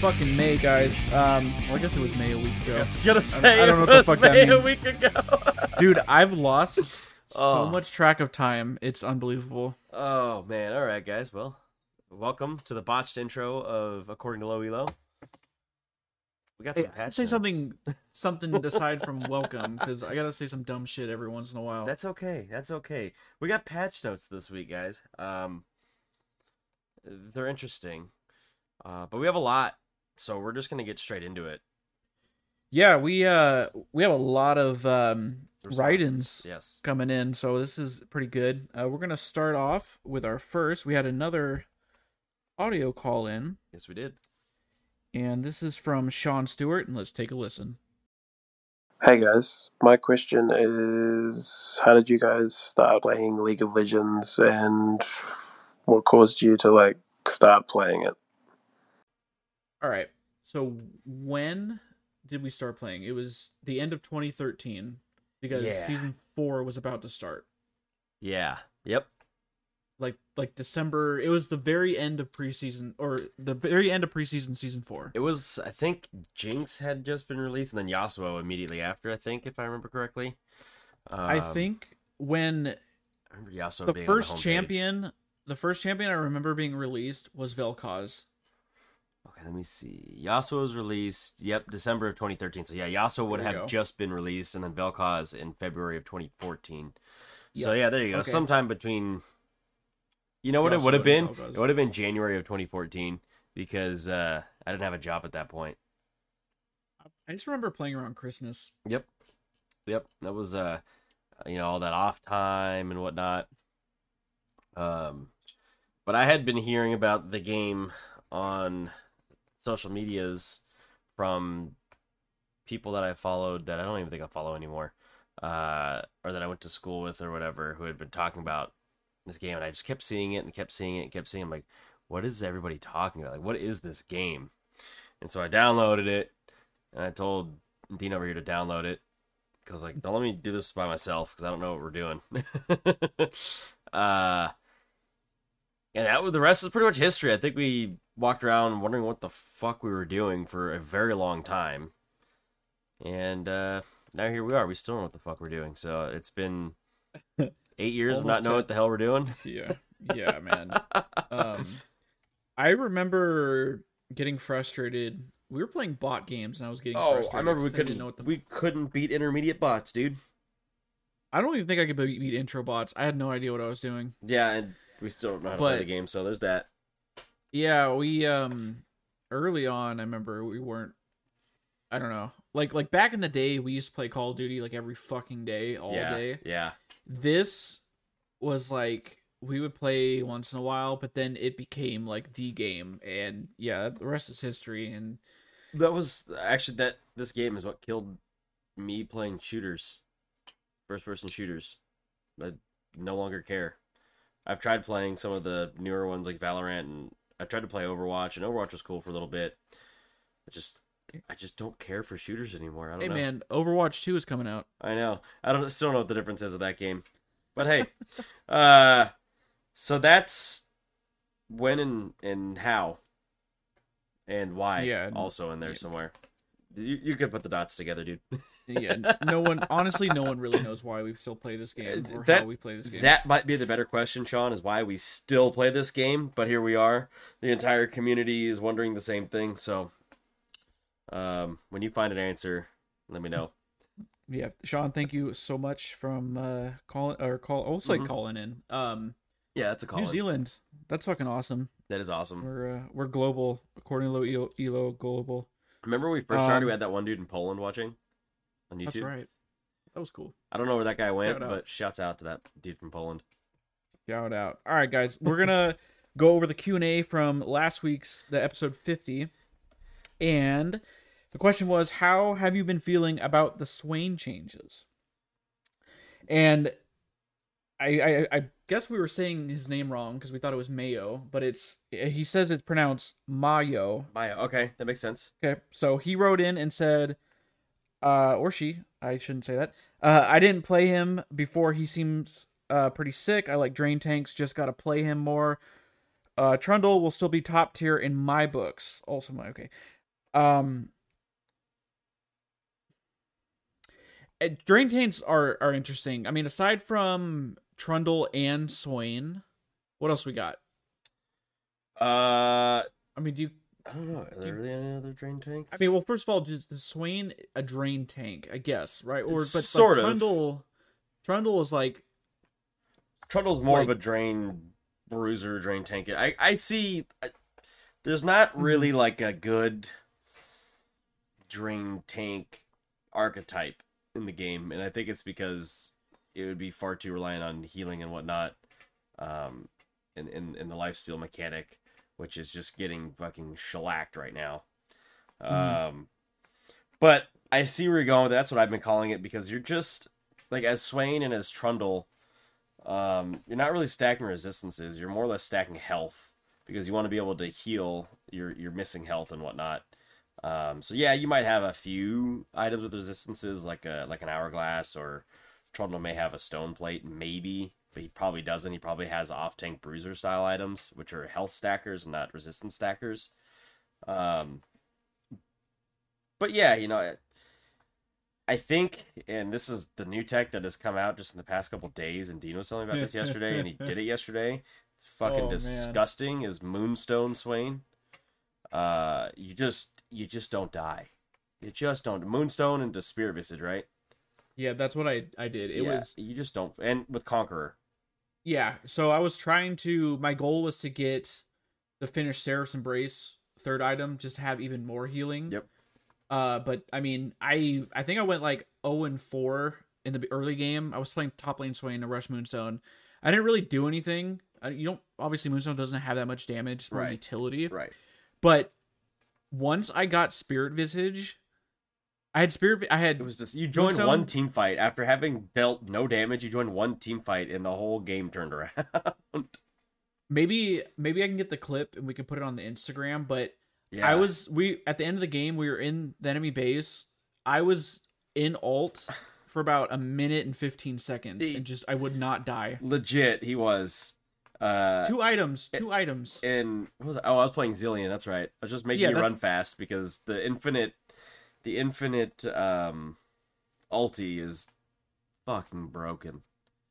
fucking May, guys. Um, well, I guess it was May a week ago. I was gonna say I don't know what the fuck that May a week ago. Dude, I've lost so Oh. much track of time. It's unbelievable. oh man! All right, guys. Well, welcome to the botched intro of According to Low Elo. We got Hey, some patch say something, something aside from welcome, because I gotta say some dumb shit every once in a while. That's okay. That's okay. We got patch notes this week, guys. Um, they're interesting, uh, but we have a lot, so we're just gonna get straight into it. yeah, we uh we have a lot of um write-ins Yes. coming in, so this is pretty good. Uh, we're gonna start off with our first. We had another audio call in, Yes, we did. And this is from Sean Stewart, and let's take a listen. Hey guys, my question is how did you guys start playing League of Legends and what caused you to like start playing it? All right. So when did we start playing? It was the end of 2013 because Yeah. season 4 was about to start. Yeah. Yep. Like like December, it was the very end of preseason or the very end of preseason season 4. It was. I think Jinx had just been released, and then Yasuo immediately after. I think, if I remember correctly. I Um, think when I remember Yasuo the being first the champion, the first champion I remember being released was Vel'Koz. Okay, let me see. Yasuo was released. Yep, December of 2013. So yeah, Yasuo would have go. just been released, and then Vel'Koz in February of 2014. So yeah, there you go. Okay. Sometime between. You know what it would have been? It would have been January of 2014 because uh, I didn't have a job at that point. I just remember playing around Christmas. Yep, yep. That was uh, you know, all that off time and whatnot. Um, but I had been hearing about the game on social medias from people that I followed that I don't even think I follow anymore, uh, or that I went to school with or whatever, who had been talking about this game, and I just kept seeing it and kept seeing it and kept seeing. It. I'm like, what is everybody talking about? Like, what is this game? And so I downloaded it, and I told Dean over here to download it because like, don't let me do this by myself because I don't know what we're doing. uh, and that the rest is pretty much history. I think we walked around wondering what the fuck we were doing for a very long time, and uh, now here we are. We still don't know what the fuck we're doing. So it's been eight years of not knowing what the hell we're doing. Yeah. Yeah, man. um I remember getting frustrated. We were playing bot games and I was getting oh, frustrated. I remember we couldn't know what the we couldn't beat intermediate bots, dude. I don't even think I could beat beat intro bots. I had no idea what I was doing. Yeah, and we still don't know how to play the game. So there's that. Yeah, we um early on I remember we weren't I don't know. Like like back in the day we used to play Call of Duty like every fucking day, all yeah, day. yeah. This was like we would play once in a while, but then it became like the game and yeah, the rest is history and That was actually that. This game is what killed me playing shooters, first person shooters. I no longer care. I've tried playing some of the newer ones like Valorant, and I tried to play Overwatch, and Overwatch was cool for a little bit. I just, I just don't care for shooters anymore. I don't Hey know. man, Overwatch 2 is coming out. I know. I don't still don't know what the difference is of that game. But hey, uh, so that's when and and how and why. Yeah, also in there yeah. somewhere. You you could put the dots together, dude. Yeah, no one honestly no one really knows why we still play this game or That- how we play this game. That might be the better question, Sean, is why we still play this game. But here we are. The entire community is wondering the same thing. So, um, when you find an answer, let me know. yeah, Sean, thank you so much from uh calling or call oh, it's like Mhm. calling in. Um Yeah, that's a call. New Zealand. That's fucking awesome. That is awesome. We're uh, we're global according to Elo, Elo global. Remember when we first started, Um, we had that one dude in Poland watching on YouTube. That's right. That was cool. I don't know where that guy went, Shout out. but shouts out to that dude from Poland. Shout out. All right, guys, we're gonna go over the Q and A from last week's the episode fifty, and the question was, "How have you been feeling about the Swain changes?" And I I, I guess we were saying his name wrong because we thought it was Mayo, but it's he says it's pronounced Mayo. Mayo. Okay, that makes sense. Okay, so he wrote in and said, uh, or she. I shouldn't say that. Uh, I didn't play him before. He seems uh, pretty sick. I like drain tanks. Just got to play him more. Uh, Trundle will still be top tier in my books. Also, my okay. Um, uh, drain tanks are are interesting. I mean, aside from Trundle and Swain, what else we got? Uh, I mean, do you? I don't know. Are Do- there really any other drain tanks? I mean, well, first of all, just is Swain a drain tank? I guess, right? Or but, but Sort of. Trundle, Trundle is like Trundle's more of a drain bruiser, drain tank. I I see. I, there's not Mm-hmm. really like a good drain tank archetype in the game, and I think it's because it would be far too reliant on healing and whatnot, um, in in, in the lifesteal mechanic, which is just getting fucking shellacked right now. Mhm. Um, but I see where you're going. That's what I've been calling it because you're just like as Swain and as Trundle um, you're not really stacking resistances. You're more or less stacking health because you want to be able to heal your your missing health and whatnot. Um, so yeah, you might have a few items with resistances, like a like an hourglass, or Trundle may have a stone plate, maybe, but he probably doesn't. He probably has off tank bruiser style items, which are health stackers not resistance stackers. Um, but yeah, you know, I- think, and this is the new tech that has come out just in the past couple days, and Dean was telling me about this yesterday, and he did it yesterday. It's fucking Oh, man. disgusting. Is Moonstone Swain? Uh, you just you just don't die. You just don't. Moonstone into Spirit Visage, right? yeah, that's what I I did. It Yeah, was you just don't. And with Conqueror, yeah. So I was trying to. My goal was to get the finished Seraph's Embrace third item, just have even more healing. Yep. Uh, but I mean, I I think I went like zero and four in the early game. I was playing top lane Swain to Rush Moonstone. I didn't really do anything. I, you don't obviously Moonstone doesn't have that much damage. It's more Right. utility. right? But once I got Spirit Visage, I had Spirit. I had It was just you joined one team fight after having dealt no damage. You joined one team fight, and the whole game turned around. maybe maybe I can get the clip and we can put it on the Instagram. But yeah, I was we at the end of the game we were in the enemy base. I was in alt for about a minute and fifteen seconds and just I would not die. legit. He was. Uh, Two items, two items. and what was it? oh, I was playing Zilean. That's right. I was just making Yeah, you that's- run fast because the infinite, the infinite um, ulti is fucking broken.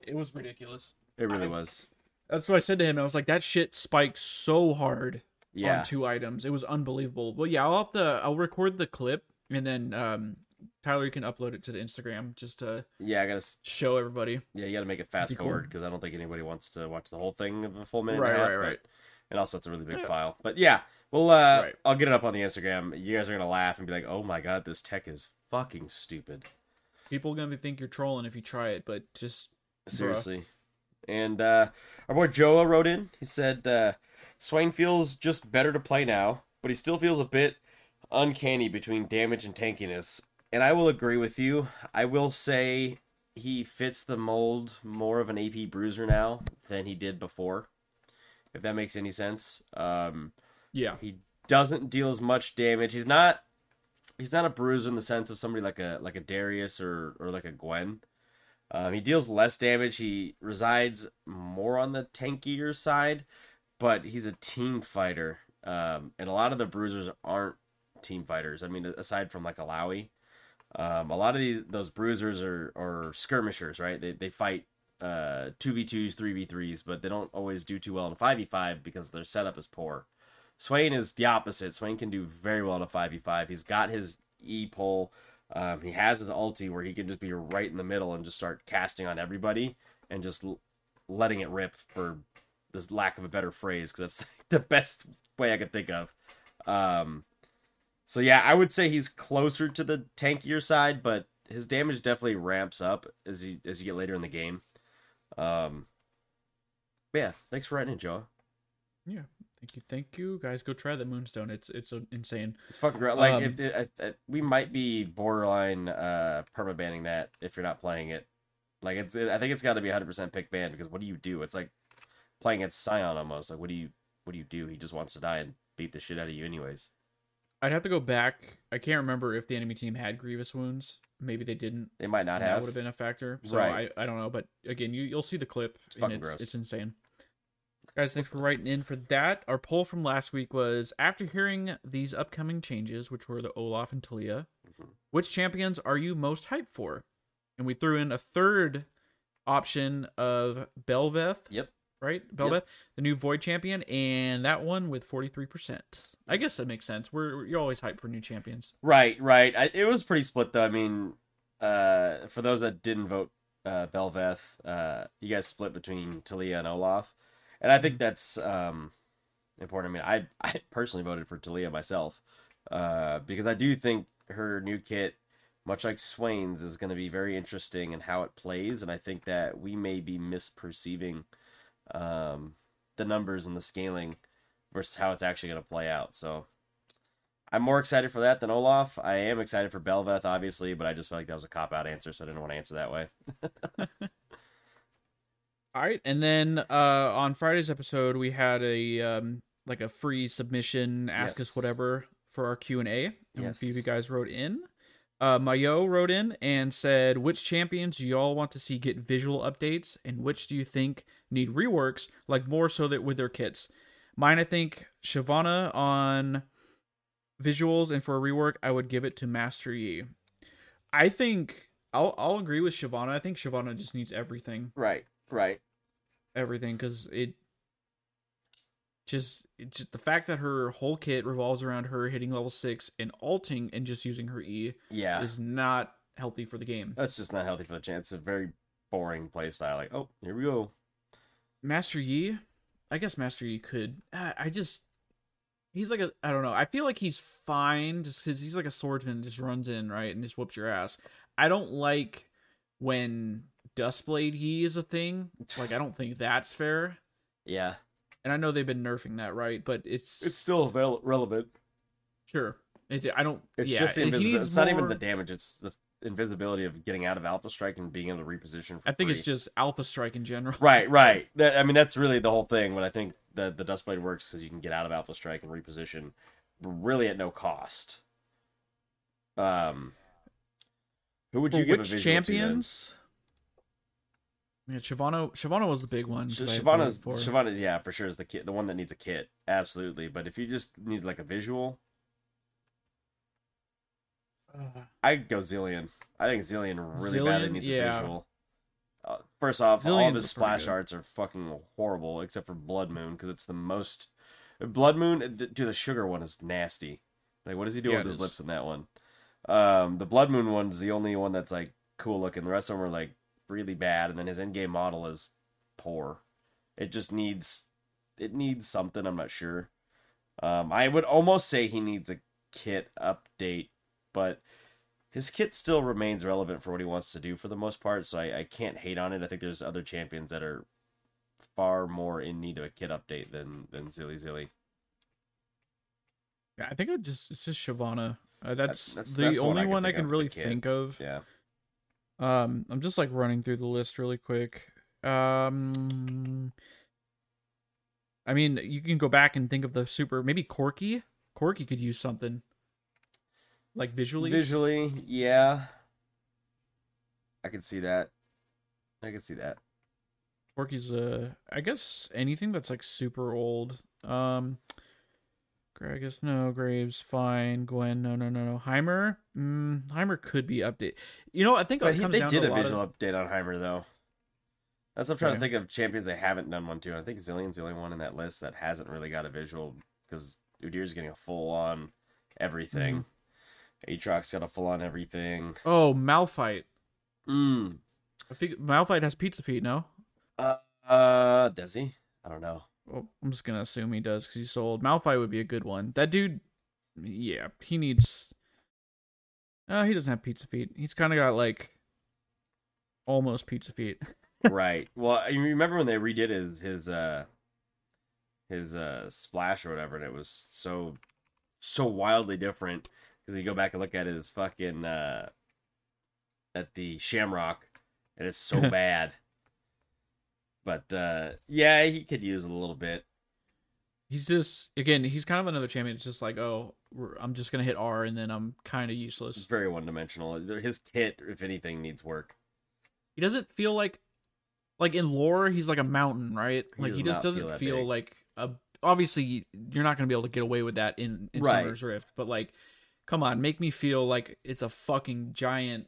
It was ridiculous. It really I- was. That's what I said to him. I was like, that shit spiked so hard Yeah, on two items. It was unbelievable. Well, yeah, I'll have to. I'll record the clip and then um, Tyler, you can upload it to the Instagram just to yeah. I gotta. show everybody. Yeah, you gotta make it fast Be forward because I don't think anybody wants to watch the whole thing of a full minute. Right, and half, right, but- right. And also, it's a really big file. But yeah, well, uh, Right. I'll get it up on the Instagram. You guys are gonna laugh and be like, "Oh my god, this tech is fucking stupid." People are gonna think you're trolling if you try it, but just Seriously. And uh, our boy Joa wrote in. He said, uh, Swain feels just better to play now, but he still feels a bit uncanny between damage and tankiness. And I will agree with you. I will say he fits the mold more of an AP bruiser now than he did before, if that makes any sense. Um, yeah. he doesn't deal as much damage. He's not he's not a bruiser in the sense of somebody like a like a Darius or or like a Gwen. Um, he deals less damage. He resides more on the tankier side, but he's a team fighter. Um, and a lot of the bruisers aren't team fighters. I mean, aside from like a Illaoi, um, a lot of these those bruisers are are skirmishers, right? They they fight uh 2v2s, 3v3s, but they don't always do too well in 5v5 because their setup is poor. Swain is the opposite. Swain can do very well in a 5v5. He's got his E pole. Um, he has his ulti where he can just be right in the middle and just start casting on everybody and just l- letting it rip for this lack of a better phrase because that's the best way I could think of. Um, so yeah, I would say he's closer to the tankier side, but his damage definitely ramps up as you as you get later in the game. Um, but yeah, thanks for writing in, Joe. Yeah. Thank you. Thank you. Guys, go try the Moonstone. It's it's uh, insane. It's fucking great. Like Um, if it, I, I, we might be borderline uh perma banning that if you're not playing it. Like it's I think it's got to be 100% pick ban because what do you do? It's like playing at Sion almost. Like what do you what do you do? He just wants to die and beat the shit out of you anyways. I'd have to go back. I can't remember if the enemy team had grievous wounds. Maybe they didn't. They might not and that have. would have been a factor. So Right. I, I don't know, but again, you you'll see the clip. It's and fucking it's, gross. it's insane. Guys, thanks for writing in for that. Our poll from last week was after hearing these upcoming changes, which were the Olaf and Taliyah, Mhm. which champions are you most hyped for? And we threw in a third option of Bel'Veth. Yep. Right? Bel'Veth, the new Void champion, and that one with 43%. I guess that makes sense. We're you're always hyped for new champions. Right, right. I, it was pretty split though. I mean, uh, for those that didn't vote uh, Bel'Veth, uh, you guys split between Taliyah and Olaf, and I think that's um, important. I mean, I I personally voted for Taliyah myself uh, because I do think her new kit, much like Swain's, is going to be very interesting in how it plays, and I think that we may be misperceiving um, the numbers and the scaling versus how it's actually going to play out. So. I'm more excited for that than Olaf. I am excited for Bel'Veth, obviously, but I just felt like that was a cop out answer, so I didn't want to answer that way. All right, and then uh, on Friday's episode, we had a um, like a free submission, ask us whatever for our Q and A. And A Yes. few of you guys wrote in. Uh, Mayo wrote in and said, "Which champions do y'all want to see get visual updates, and which do you think need reworks, like more so that with their kits?" Mine, I think Shyvana on visuals, and for a rework, I would give it to Master Yi. I think I'll I'll agree with Shyvana. I think Shyvana just needs everything Right, right. everything because it just just the fact that her whole kit revolves around her hitting level six and alting and just using her E Yeah, is not healthy for the game. that's just not healthy for the chance. It's a very boring play style. Like, oh, here we go. Master Yi, I guess Master Yi could. I, I just he's like a I don't know. I feel like he's fine just because he's like a swordsman that just runs in right and just whoops your ass. I don't like when Duskblade Yi is a thing. Like I don't think that's fair. Yeah, And I know they've been nerfing that, right? But it's it's still relevant. Sure. It, I don't. It's yeah, just invisibility. It's not even the damage. It's the invisibility of getting out of Alpha Strike and being able to reposition. For I think it's just Alpha Strike in general. right, right. That, I mean, that's really the whole thing. But I think that the the Duskblade works because you can get out of Alpha Strike and reposition, really at no cost. Um, who would For you give a which visual to champions? Yeah, Shyvana. Shyvana was the big one. Sh- that I Shyvana's voted for. Shyvana, yeah, for sure is the kid, the one that needs a kit, absolutely. But if you just need like a visual, I'd go Zilean. I think Zilean really badly needs Yeah. a visual. Uh, first off, all of Zilean's his pretty splash arts are fucking horrible, except for Blood Moon because it's the most. Blood Moon, th- dude, the sugar one is nasty. Like, what does he do Yeah, with his is. lips in that one? Um, the Blood Moon one's the only one that's like cool looking. The rest of them are like really bad, and then his in-game model is poor. It just needs, it needs something. I'm not sure. Um, I would almost say he needs a kit update, but his kit still remains relevant for what he wants to do for the most part. So I, I can't hate on it. I think there's other champions that are far more in need of a kit update than than Zilly Zilly. Yeah, I think it just it's just Shyvana. Uh, that's, that's- the that's the one only I one I think can really think of. Yeah. Um, I'm just like running through the list really quick. Um, I mean, you can go back and think of the super. Maybe Corki. Corki could use something like visually. Visually, yeah. I can see that. I can see that. Corki's uh I guess anything that's like super old. Um Gragas, no, Graves, fine. Gwen, no, no, no, no. Heimer, mm, Heimer could be update. You know, I think But he, they did a a visual of, update on Heimer though. That's what I'm trying Okay. to think of champions they haven't done one to. I think Zilean's the only one in that list that hasn't really got a visual because Udyr's getting a full on everything. Mm-hmm. Aatrox got a full on everything. Oh, Malphite. Mm. I think Malphite has pizza feet, no? Uh, uh, does he? I don't know. Well, I'm just gonna assume he does because he's sold. Malphite would be a good one. That dude, yeah, he needs. Uh, he doesn't have pizza feet. He's kind of got like almost pizza feet. right. Well, you remember when they redid his his uh his uh splash or whatever, and it was so so wildly different because you go back and look at his fucking uh at the Shamrock, and it's so bad. But uh yeah, he could use a little bit. He's just again, he's kind of another champion. It's just like, oh, we're, I'm just gonna hit R and then I'm kind of useless. It's very one dimensional. His kit, if anything, needs work. He doesn't feel like, like in lore, he's like a mountain, right? He like does he just doesn't that feel like a. Obviously, you're not gonna be able to get away with that in in Right. Summoner's Rift, but like, come on, make me feel like it's a fucking giant.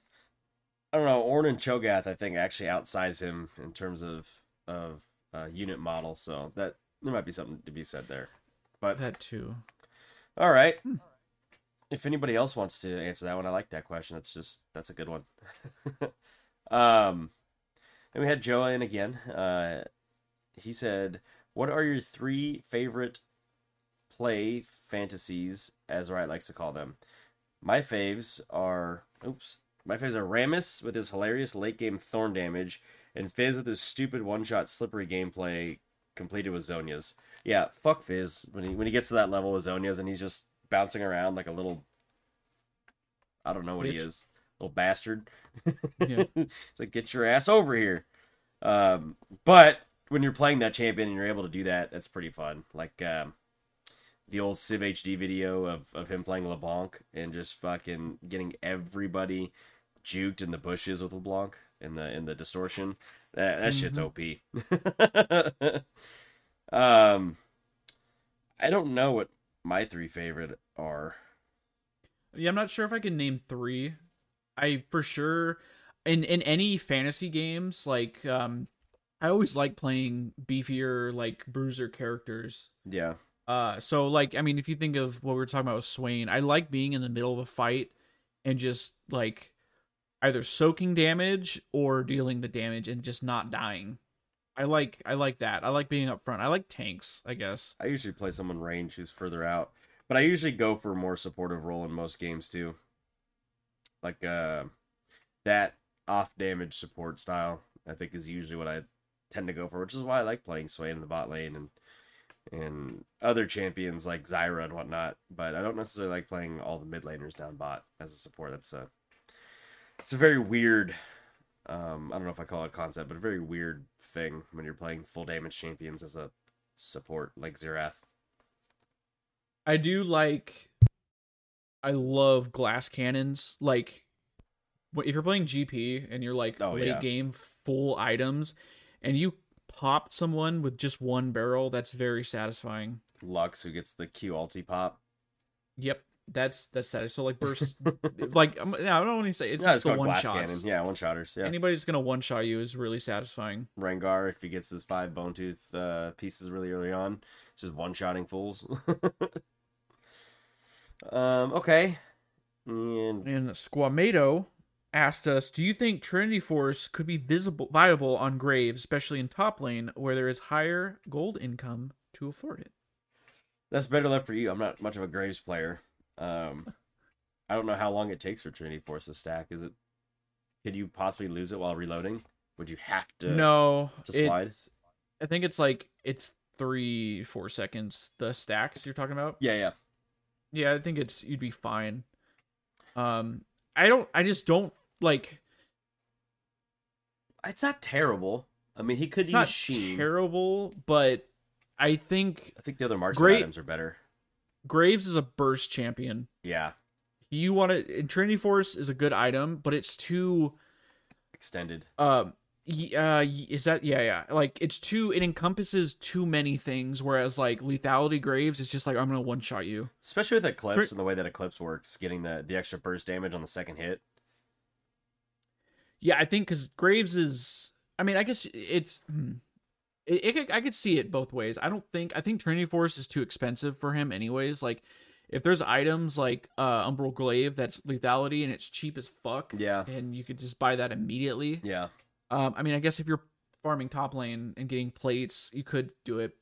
I don't know. Ornn and Cho'Gath, I think, actually outsize him in terms of of uh, unit model. So that there might be something to be said there. But That too. all right. If anybody else wants to answer that one, I like that question. That's just that's a good one. um, and we had Joe in again. Uh, he said, "What are your three favorite play fantasies?" As Wright likes to call them. My faves are oops. My faves are Rammus with his hilarious late game thorn damage, and Fizz with his stupid one shot slippery gameplay completed with Zhonya's. Yeah, fuck Fizz when he when he gets to that level with Zhonya's and he's just bouncing around like a little I don't know what he is. Little bastard. Yeah. it's like get your ass over here. Um but when you're playing that champion and you're able to do that, that's pretty fun. Like um the old SivHD video of, of him playing LeBlanc and just fucking getting everybody juked in the bushes with LeBlanc in the in the distortion. That that shit's OP. um I don't know what my three favorite are. Yeah, I'm not sure if I can name three. I for sure in in any fantasy games, like um I always like playing beefier like bruiser characters. Yeah. Uh so like I mean if you think of what we were talking about with Swain, I like being in the middle of a fight and just like either soaking damage or dealing the damage and just not dying. I like I like that. I like being up front. I like tanks, I guess. I usually play someone range who's further out, but I usually go for a more supportive role in most games too. Like uh, that off damage support style, I think is usually what I tend to go for, which is why I like playing Swain in the bot lane and and other champions like Zyra and whatnot. But I don't necessarily like playing all the mid laners down bot as a support. That's a it's a very weird. Um, I don't know if I call it a concept, but a very weird thing when you're playing full damage champions as a support like Xerath. I do like I love glass cannons. Like if you're playing GP and you're like Oh, late yeah. game full items and you popped someone with just one barrel, that's very satisfying. Lux who gets the Q ulti pop. Yep. That's that's satisfying. So like burst like I'm, no, I don't want to say it's yeah, just it's the one shot. Yeah, one shotters. Yeah. Anybody's gonna one shot you is really satisfying. Rengar if he gets his five bone tooth uh, pieces really early on, just one shotting fools. um. Okay. And And Squamado asked us, "Do you think Trinity Force could be visible viable on Graves, especially in top lane where there is higher gold income to afford it?" that's better left for you. I'm not much of a Graves player. Um, I don't know how long it takes for Trinity Force to stack. Is it? Could you possibly lose it while reloading? Would you have to? no, to slide? I think it's like it's three, four seconds. The stacks you're talking about. Yeah, yeah. Yeah, I think it's you'd be fine. Um, I don't. I just don't like. It's not terrible. I mean, he could It's use not Sheen. terrible, but I think I think the other marksman Great- items are better. Graves is a burst champion. Yeah, You want to. Trinity Force is a good item, but it's too. extended. Um. Uh, is that yeah yeah like it's too it encompasses too many things whereas like lethality graves is just like i'm gonna one shot you Especially with Eclipse Pre- and the way that Eclipse works, getting the, the extra burst damage on the second hit. Yeah, I think because Graves is. I mean, I guess it's. hmm. It, it, could- I could see it both ways. I don't think. I think Trinity Force is too expensive for him, anyways. Like, if there's items like uh Umbral Glaive that's lethality and it's cheap as fuck, Yeah. and you could just buy that immediately. Yeah. Um, I mean, I guess if you're farming top lane and getting plates, you could do it.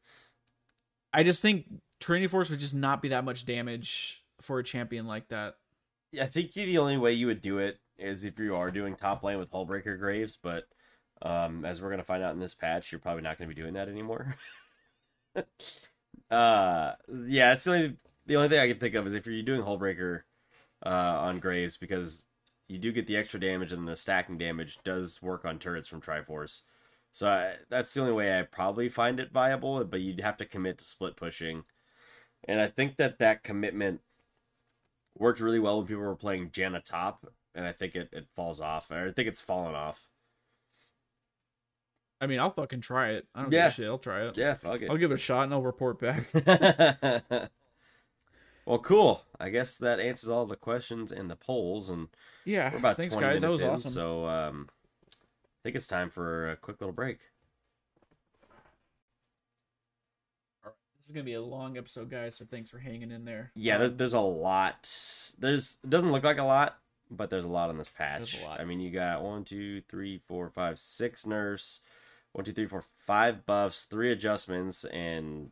I just think Trinity Force would just not be that much damage for a champion like that. Yeah, I think the only way you would do it is if you are doing top lane with Hullbreaker Graves, but um, as we're gonna find out in this patch, you're probably not gonna be doing that anymore. uh, yeah, it's the only the only thing I can think of is if you're doing Hullbreaker uh, on Graves because you do get the extra damage and the stacking damage does work on turrets from Triforce. So I, that's the only way I probably find it viable, but you'd have to commit to split pushing and I think that that commitment worked really well when people were playing Janna top, and I think it, it falls off. I think it's fallen off. I mean, I'll fucking try it. I don't Yeah. give a shit. I'll try it. Yeah, fuck it. I'll give it a shot and I'll report back. well, cool. I guess that answers all the questions and the polls, and yeah. we're about Thanks, 20 guys. That minutes was in, awesome. so um, I think it's time for a quick little break. This is gonna be a long episode, guys. So thanks for hanging in there. Yeah, there's there's a lot. There's it doesn't look like a lot, but there's a lot on this patch. There's a lot. I mean, you got one, two, three, four, five, six nerfs, one, two, three, four, five buffs, three adjustments, and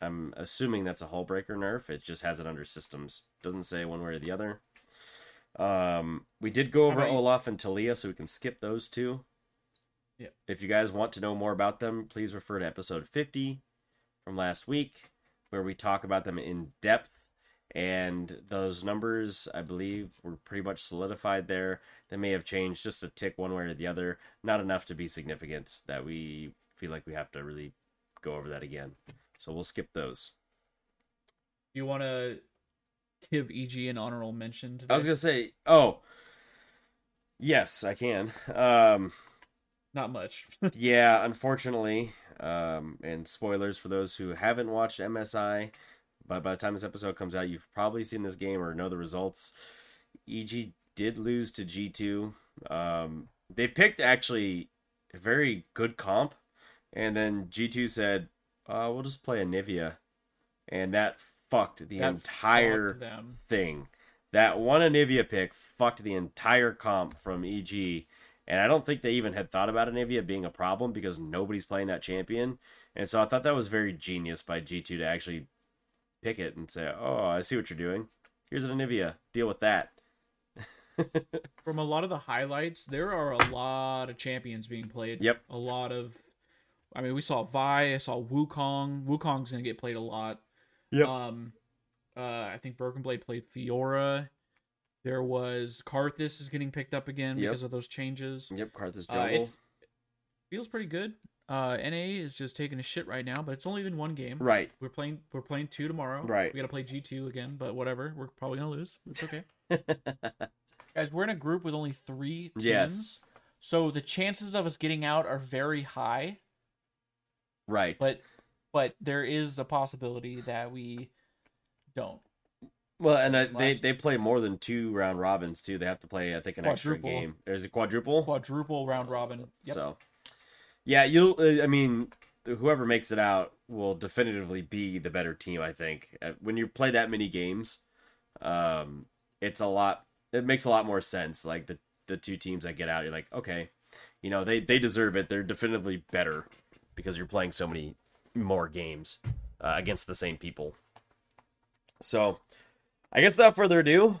I'm assuming that's a hull breaker nerf. It just has it under systems. Doesn't say one way or the other. Um, we did go over Olaf and Taliyah, so we can skip those two. Yep. If you guys want to know more about them, please refer to episode 50 from last week, where we talk about them in depth. And those numbers, I believe, were pretty much solidified there. They may have changed just a tick one way or the other, not enough to be significant that we feel like we have to really go over that again. So we'll skip those. Do you want to give EG an honorable mention today? I was gonna say, oh, yes, I can. Um, Not much. yeah, unfortunately, um, and spoilers for those who haven't watched MSI, but by the time this episode comes out, you've probably seen this game or know the results. EG did lose to G2. Um, they picked actually a very good comp, and then G2 said, uh, "We'll just play a Nivea," and that fucked the That entire fucked thing. That one Anivia pick fucked the entire comp from EG. And I don't think they even had thought about Anivia being a problem because nobody's playing that champion. And so I thought that was very genius by G2 to actually pick it and say, oh, I see what you're doing. Here's an Anivia. Deal with that. From a lot of the highlights, there are a lot of champions being played. Yep. A lot of. I mean, we saw Vi. I saw Wukong. Wukong's gonna get played a lot. Yep. Um, uh, I think Broken Blade played Fiora. There was Karthus is getting picked up again Yep. because of those changes. Yep, Karthus Uh, jungle. it's feels pretty good. Uh, NA is just taking a shit right now, but it's only been one game. right. We're playing. We're playing two tomorrow. Right. We gotta play G two again, but whatever. We're probably gonna lose. It's okay. Guys, we're in a group with only three teams. Yes. So the chances of us getting out are very high, right. but but there is a possibility that we don't. well, and I, they, they play more than two round robins, too. They have to play, I think, an extra game. There's a quadruple. Quadruple round robin. Yep. So, yeah, you'll. Uh, I mean, whoever makes it out will definitively be the better team. I think Uh, when you play that many games, um, it's a lot. It makes a lot more sense. Like the the two teams that get out, you're like, okay, you know, they they deserve it. They're definitively better because you're playing so many more games uh, against the same people. So, I guess without further ado,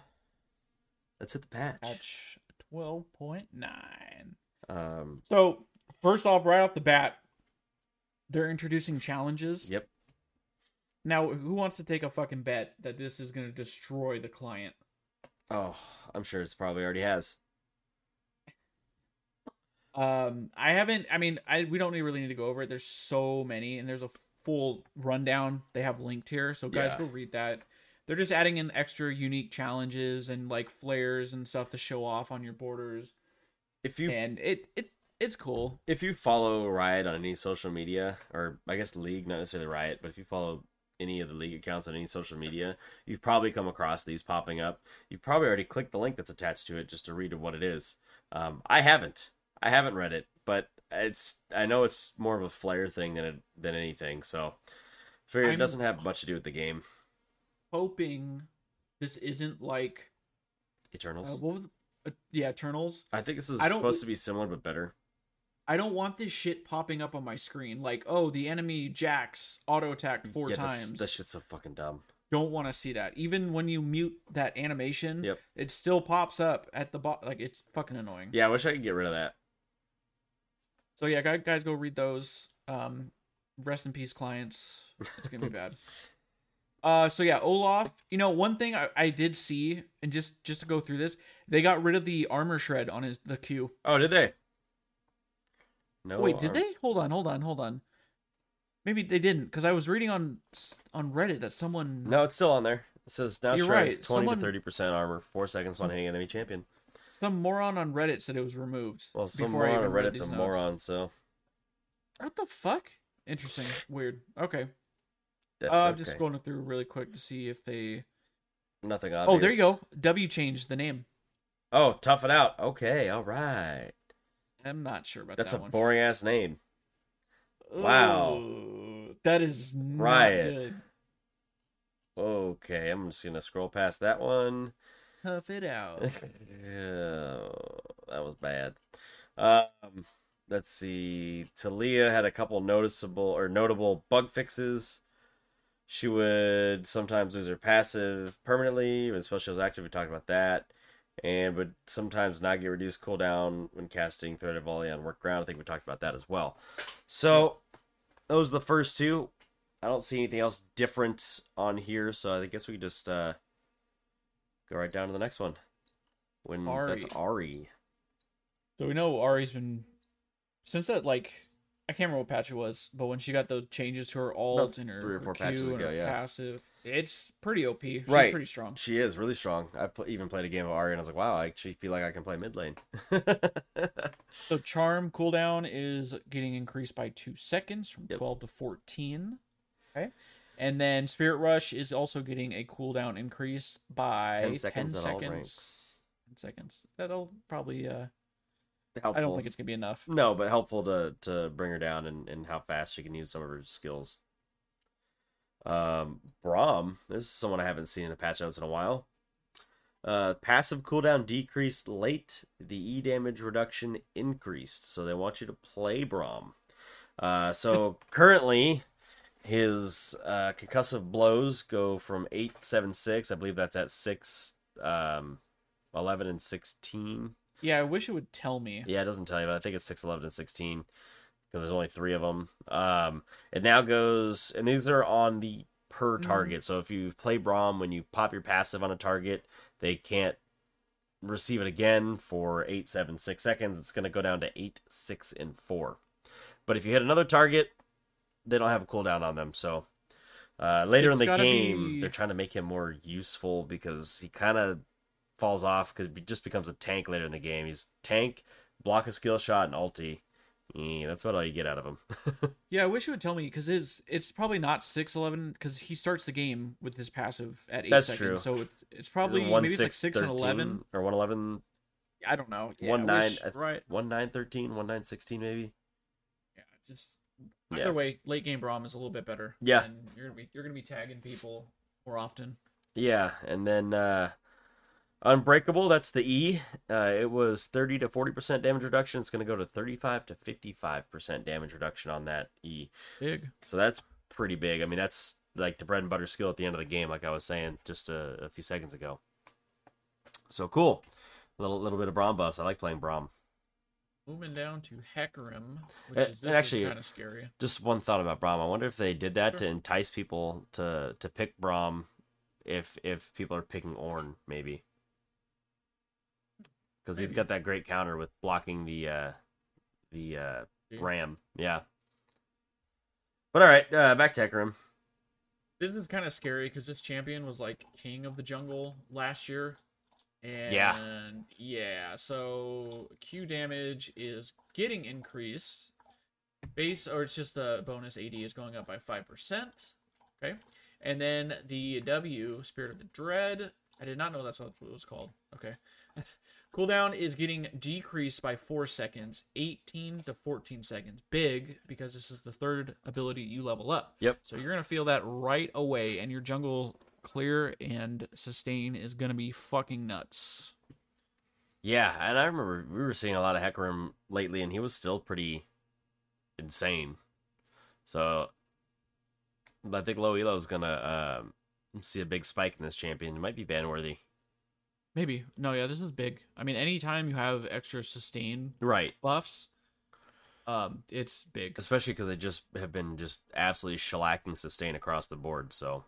let's hit the patch. Patch twelve point nine. Um, So first off, right off the bat, they're introducing challenges. yep. Now, who wants to take a fucking bet that this is going to destroy the client? Oh, I'm sure it's probably already has. Um, I haven't. I mean, I we don't really need to go over it. There's so many, and there's a full rundown they have linked here. So guys, Yeah. go read that. They're just adding in extra unique challenges and like flares and stuff to show off on your borders, If you and it it it's cool. if you follow Riot on any social media, or I guess League, not necessarily Riot, but if you follow any of the League accounts on any social media, you've probably come across these popping up. You've probably already clicked the link that's attached to it just to read what it is. Um, I haven't. I haven't read it, but it's. I know it's more of a flair thing than it, than anything. So, figure it doesn't have much to do with the game. Hoping this isn't like Eternals. uh, what was uh, yeah Eternals. I think this is supposed to be similar but better. I don't want this shit popping up on my screen like oh the enemy Jax auto attacked four yeah, times. That shit's so fucking dumb. don't want to see that. Even when you mute that animation, Yep. it still pops up at the bottom. Like it's fucking annoying. Yeah, I wish I could get rid of that. So yeah, guys, guys, go read those. Um, rest in peace, clients. It's gonna be bad. Uh, so yeah, Olaf. You know, one thing I, I did see, and just just to go through this, they got rid of the armor shred on his the Q. Oh, did they? No. Wait, did they? Hold on, hold on, hold on. Maybe they didn't because I was reading on on Reddit that someone No, it's still on there. It says now You're right. 20 Someone- to 30% armor, 4 seconds Some- hitting enemy champion. some moron on Reddit said it was removed. Well, some moron on Reddit's a notes. moron, so What the fuck? Interesting. Weird. Okay. that's uh, I'm okay. just going through really quick to see if they. Nothing obvious. Oh, there you go. W changed the name. Oh, tough it out. Okay, all right. I'm not sure about That's that That's a one. boring ass name. Wow. Ooh, that is not Riot. good. Okay, I'm just gonna scroll past that one. Tough it out. yeah, that was bad. Um, let's see. Taliyah had a couple noticeable or notable bug fixes. She would sometimes lose her passive permanently when special was active. We talked about that, and would sometimes not get reduced cooldown when casting threaded volley on worked ground. I think we talked about that as well. So those are the first two. I don't see anything else different on here, so I guess we could just uh, go right down to the next one. When that's Ahri. Ahri. So we know Ahri's been since that like I can't remember what patch it was, but when she got those changes to her alt and her, three or four Q patches ago, yeah. passive, it's pretty OP. She's Right. pretty strong. She is really strong. I pl- even played a game of Ahri, and I was like, wow, I actually feel like I can play mid lane. So charm cooldown is getting increased by two seconds from Yep. twelve to fourteen. Okay. And then Spirit Rush is also getting a cooldown increase by 10 seconds 10 at all seconds. 10 seconds. That'll probably uh Helpful. I don't think it's gonna be enough. No, but helpful to to bring her down and, and how fast she can use some of her skills. Um, Braum, this is someone I haven't seen in the patch notes in a while. Uh, passive cooldown decreased late. The E damage reduction increased. So they want you to play Braum. Uh, so currently, his uh, concussive blows go from eight seven six. I believe that's at six, um, eleven and sixteen. Yeah, I wish it would tell me. Yeah, it doesn't tell you, but I think it's 6, 11, and 16 because there's only three of them. Um, it now goes, and these are on the per target. So if you play Braum, when you pop your passive on a target, they can't receive it again for 8, 7, 6 seconds. It's going to go down to 8, 6, and 4. But if you hit another target, they don't have a cooldown on them. So uh, later It's in the game, be- they're trying to make him more useful because he kind of falls off because he just becomes a tank later in the game. He's tank, block a skill shot, and ulti. Yeah, that's about all you get out of him. Yeah, I wish it would tell me because it's it's probably not six eleven because he starts the game with his passive at eight That's seconds. true. So it's it's probably One, maybe it's like six and eleven. or one eleven, I don't know. Yeah, one nine, wish- right? one nine thirteen, one nine sixteen maybe. Yeah, just either Yeah. way, late game Braum is a little bit better. Yeah. and you're gonna be you're gonna be tagging people more often. Yeah, and then uh Unbreakable, that's the E. Uh, it was 30 to 40% damage reduction. It's going to go to 35 to 55% damage reduction on that E. Big. So that's pretty big. I mean, that's like the bread and butter skill at the end of the game, like I was saying just a, a few seconds ago. So cool. A little, little bit of Braum buffs. I like playing Braum. Moving down to Hecarim, which is this actually- kind of scary. Just one thought about Braum. I wonder if they did that to entice people to to pick Braum if if people are picking Ornn, maybe. Because he's got that great counter with blocking the uh the uh Yeah. ram. Yeah. But all right, uh, back to Hecarim. This is kind of scary because this champion was like king of the jungle last year. And Yeah. yeah, so Q damage is getting increased. Base or it's just the bonus AD is going up by 5%. Okay. And then the W, Spirit of the Dread. I did not know that's what it was called. Okay. Cooldown is getting decreased by 4 seconds, 18 to 14 seconds. Big because this is the third ability you level up. Yep. So you're gonna feel that right away, and your jungle clear and sustain is gonna be fucking nuts. Yeah, and I remember we were seeing a lot of Hecarim lately, and he was still pretty insane. So I think Low Elo's gonna um, see a big spike in this champion. It might be ban worthy. Maybe no, yeah, this is big. I mean, anytime you have extra sustain Right. buffs, um, it's big. Especially because they just have been just absolutely shellacking sustain across the board. So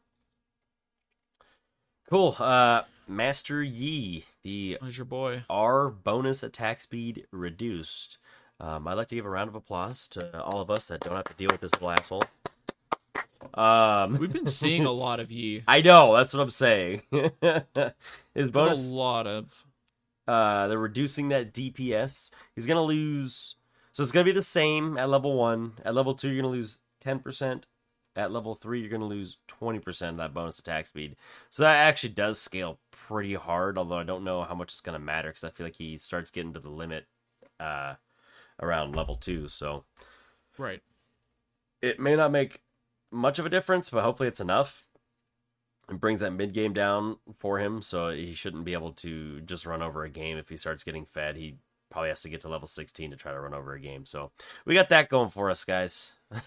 cool. Uh, Master Yi, the Who's your boy? R bonus attack speed reduced. Um, I'd like to give a round of applause to all of us that don't have to deal with this little asshole. Um, We've been seeing a lot of Yi. I know. That's what I'm saying. His There's bonus. a lot of. Uh, they're reducing that DPS. He's gonna lose. So it's gonna be the same at level one. At level two, you're gonna lose ten percent. At level three, you're gonna lose twenty percent of that bonus attack speed. So that actually does scale pretty hard. Although I don't know how much it's gonna matter because I feel like he starts getting to the limit uh, around level two. So Right. it may not make much of a difference, but hopefully it's enough. It brings that mid game down for him, so he shouldn't be able to just run over a game if he starts getting fed. He probably has to get to level 16 to try to run over a game. So we got that going for us, guys.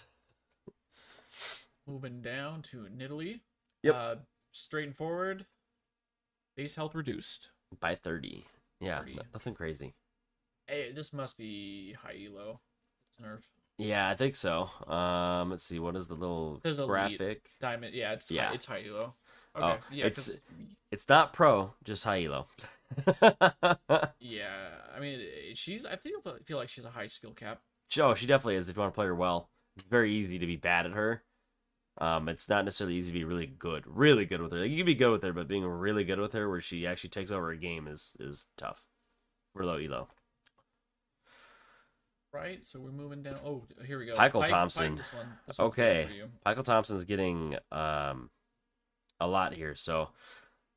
Moving down to Nidalee. Yep. Uh, straight and forward. Base health reduced. By 30. Yeah, 30. nothing crazy. Hey, this must be high elo. It's nerf. Yeah, I think so. Um, let's see. What is the little There's elite. graphic? Diamond. Yeah, it's Yeah. High, it's high elo. Oh, Okay. yeah, it's- 'cause- It's not pro, just high elo. yeah. I mean, she's. I feel feel like she's a high skill cap. Oh, she definitely is. If you want to play her well, it's very easy to be bad at her. Um, it's not necessarily easy to be really good, really good with her. Like, you can be good with her, but being really good with her, where she actually takes over a game, is is tough. We're low elo. Right. So we're moving down. Oh, here we go. Michael Pyke- Thompson. Pyke, this one. This Okay. Michael Thompson's getting um a lot here. So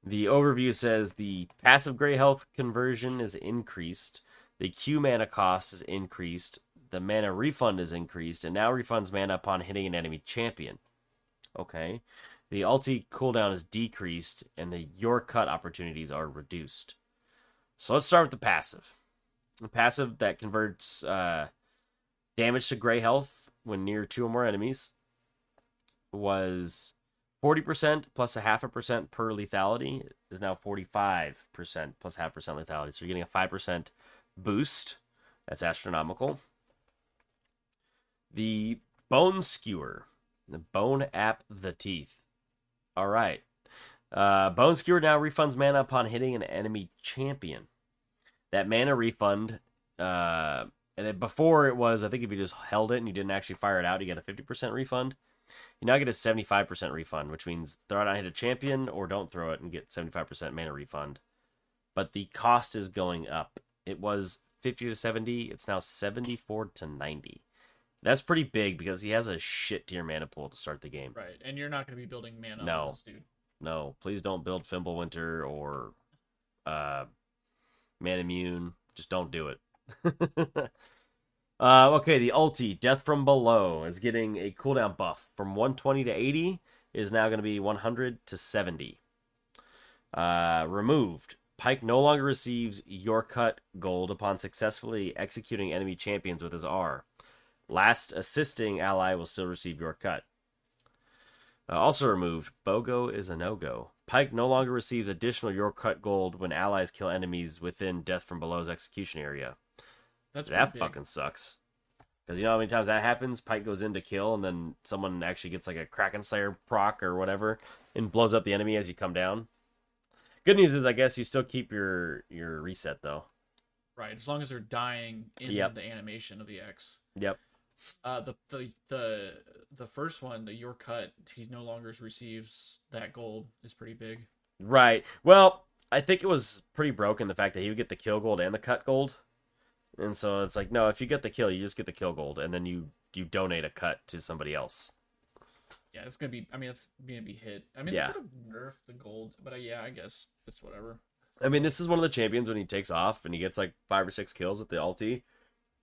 the overview says the passive gray health conversion is increased, the Q mana cost is increased, the mana refund is increased, and now refunds mana upon hitting an enemy champion. Okay. The ulti cooldown is decreased, and the your cut opportunities are reduced. So let's start with the passive. The passive that converts uh, damage to gray health when near two or more enemies was 40% plus a half a percent per lethality is now 45% plus half percent lethality. So you're getting a 5% boost. That's astronomical. The bone skewer, the bone app the teeth. All right. Uh, bone skewer now refunds mana upon hitting an enemy champion. That mana refund, uh, and then before it was, I think if you just held it and you didn't actually fire it out, you get a 50% refund. You now get a 75% refund, which means throw it out, hit a champion, or don't throw it and get 75% mana refund. But the cost is going up. It was 50 to 70, it's now 74 to 90. That's pretty big because he has a shit tier mana pool to start the game. Right. And you're not going to be building mana No. on this dude. No, please don't build Fimbulwinter or uh, Manamune. Just don't do it. uh, okay, the ulti, Death from Below, is getting a cooldown buff from 120 to 80, is now going to be 100 to 70. Uh, removed. Pyke no longer receives your cut gold upon successfully executing enemy champions with his R. Last assisting ally will still receive your cut. Uh, also removed, Bogo is a no-go. Pyke no longer receives additional your cut gold when allies kill enemies within Death from Below's execution area. That's that pretty big. fucking sucks. Because you know how many times that happens? Pyke goes in to kill, and then someone actually gets like a Kraken Slayer proc or whatever, and blows up the enemy as you come down. Good news is, I guess you still keep your your reset though. Right. As long as they're dying in Yep. the animation of the X. Yep. Uh, the the the the first one, the your cut, he no longer receives that gold is pretty big. Right. Well, I think it was pretty broken the fact that he would get the kill gold and the cut gold. And so it's like, no, if you get the kill, you just get the kill gold, and then you you donate a cut to somebody else. Yeah, it's gonna be. I mean, it's gonna be hit. I mean, Yeah. they could have nerfed the gold, but uh, yeah, I guess it's whatever. I mean, this is one of the champions when he takes off and he gets like five or six kills with the ulti.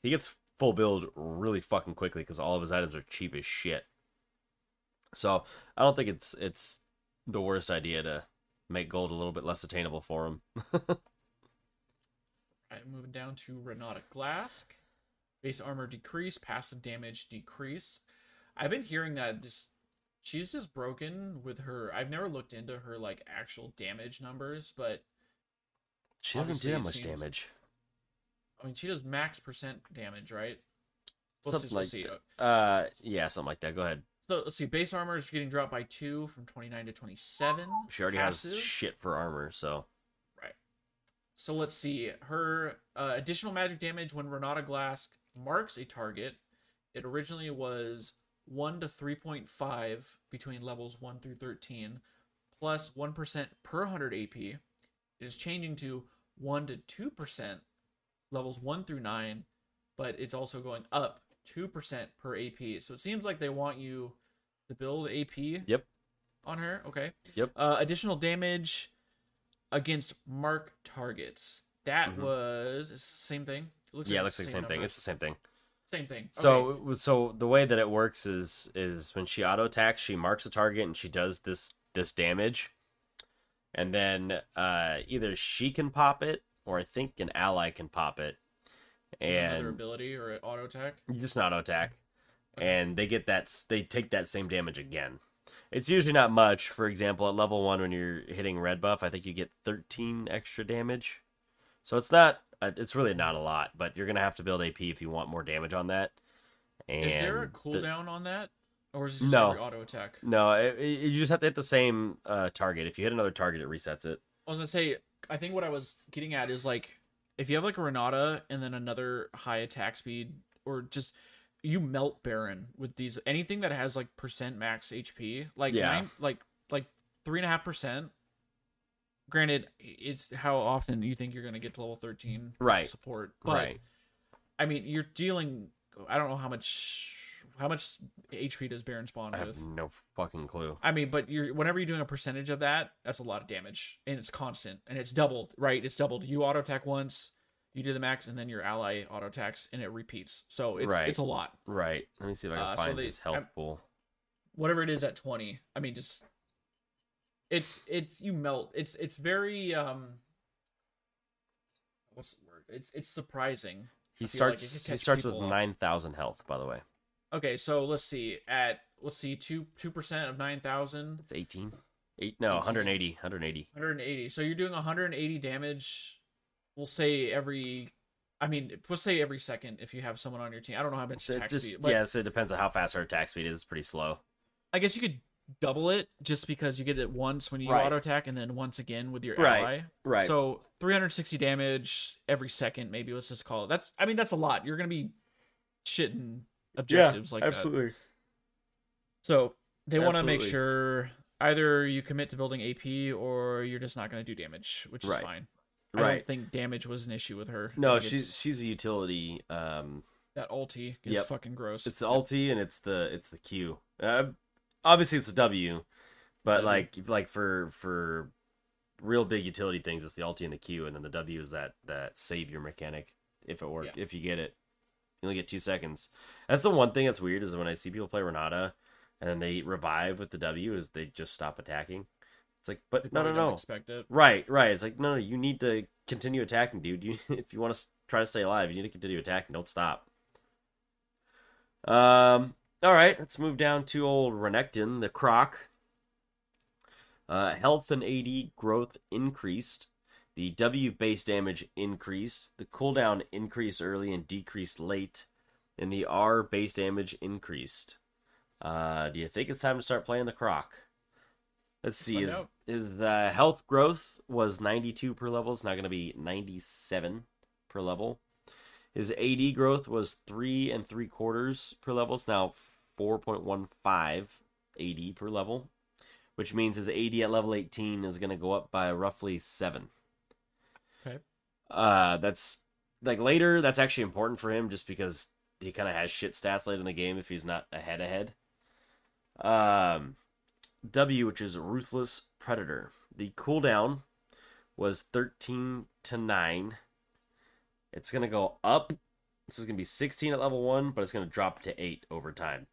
He gets full build really fucking quickly because all of his items are cheap as shit. So I don't think it's it's the worst idea to make gold a little bit less attainable for him. Alright, moving down to Renata Glask. Base armor decrease, passive damage decrease. I've been hearing that just she's just broken with her. I've never looked into her like actual damage numbers, but She doesn't do that much seems- damage. I mean she does max percent damage, right? Let's Something see, let's like see. Uh, yeah, something like that. Go ahead. So let's see. Base armor is getting dropped by two from twenty nine to twenty seven. She already has shit for armor, so Right. So let's see. Her uh, additional magic damage when Renata Glask marks a target. It originally was 1 to 3.5 between levels 1 through 13, plus 1 per 100 AP. It is changing to 1 to 2% levels 1 through 9, but it's also going up 2% per AP. So it seems like they want you to build AP Yep. on her. Okay. Yep. Uh, additional damage against mark targets. That Mhm. was same thing. It looks yeah, it looks like the same thing. It's the same thing. same thing. So Okay. so the way that it works is is when she auto attacks, she marks a target and she does this this damage, and then uh, either she can pop it or I think an ally can pop it, another and ability or auto attack. just auto attack, Okay. and they get that they take that same damage again. It's usually not much. For example, at level one, when you're hitting red buff, I think you get 13 extra damage. So it's not. uh, It's really not a lot, but you're gonna have to build AP if you want more damage on that. And Is there a the- cooldown on that, or is it just No. every auto attack? No, it, it- you just have to hit the same uh, target. If you hit another target, it resets it. I was gonna say. I think what I was getting at is like if you have like a Renata and then another high attack speed, or just you melt Baron with these anything that has like percent max HP, like Yeah. nine, like like three and a half percent. Granted, it's how often you think you're gonna get to level thirteen Right. support, but right. I mean you're dealing. I don't know how much how much HP does Baron spawn I have with. no fucking clue. I mean, but you're whenever you're doing a percentage of that, that's a lot of damage, and it's constant, and it's doubled, right? It's doubled. You auto attack once, you do the max, and then your ally auto attacks, and it repeats. So it's Right. it's a lot. Right. Let me see if I can Uh, so find they- his health I'm- pool. Whatever it is at twenty, I mean, just it it's you melt. It's it's very um. What's the word? It's it's surprising. He feel like it starts. could he catch starts with people up. nine thousand health. By the way, Okay, so let's see. At let's see, two two percent of nine thousand. it's eighteen. Eight. No, 18. 180. 180. 180. So you're doing 180 damage. We'll say every. I mean, we'll say every second if you have someone on your team. I don't know how much attack just speed, yes, it depends on how fast her attack speed is. It's pretty slow. I guess you could double it just because you get it once when you Right. auto attack and then once again with your Right. ally. Right. So 360 damage every second, maybe let's just call it. That's I mean that's a lot. You're gonna be shitting objectives like that. So they want to make sure either you commit to building AP or you're just not gonna do damage, which is Right. fine. I Right. don't think damage was an issue with her. No, Like, she's she's a utility. Um, that ulti is Yep. fucking gross. it's the ulti and it's the it's the Q. Uh, obviously, it's the W, but W. like like for for real big utility things, it's the ulti and the Q, and then the W is that that savior mechanic. If it works, if you get it, you only get two seconds. That's the one thing that's weird is when I see people play Renata and then they revive with the W, is they just stop attacking. It's like, but no, no, no. Expect it. Right, right. It's like no, no. You need to continue attacking, dude. You, if you want to try to stay alive, you need to continue attacking. Don't stop. Um. All right, let's move down to old Renekton, the Croc. Uh, health and AD growth increased. The W base damage increased. The cooldown increased early and decreased late. And the R base damage increased. Uh, do you think it's time to start playing the Croc? Let's see. find Is out. is the health growth was 92 per level? It's now going to be 97 per level. His AD growth was three and three quarters per level. It's now 4.15 AD per level, which means his AD at level 18 is going to go up by roughly seven. Uh, that's like later. That's actually important for him just because he kind of has shit stats late in the game if he's not ahead ahead. Um, W, which is Ruthless Predator. The cooldown was 13 to 9. It's going to go up. This is going to be 16 at level 1, but it's going to drop to 8 over time.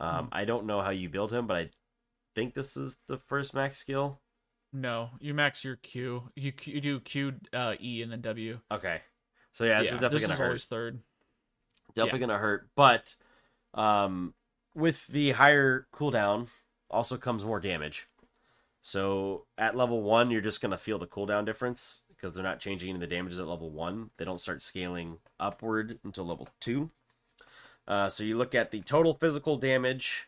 Um, I don't know how you build him, but I think this is the first max skill. No, you max your Q. You, Q- you do Q, uh, E, and then W. Okay. So yeah, this is definitely this going is to hurt. always third. definitely gonna hurt. But um, with the higher cooldown, also comes more damage. So at level one, you're just gonna feel the cooldown difference because they're not changing any of the damages at level one. They don't start scaling upward until level two. Uh, so you look at the total physical damage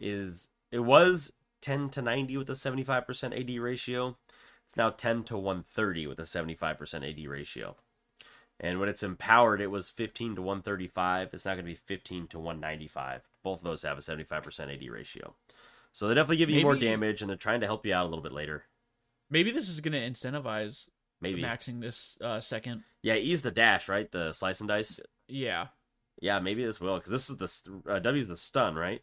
is it was 10 to 90 with a 75% AD ratio. It's now 10 to 130 with a 75% AD ratio. And when it's empowered, it was 15 to 135. It's not going to be 15 to 195. Both of those have a 75% AD ratio. So they definitely give you more damage, and they're trying to help you out a little bit later. Maybe this is going to incentivize Maybe. maxing this uh, second. Yeah, ease the dash, right? The slice and dice. Yeah. Yeah, maybe this will, because this is the uh, W's the stun, right?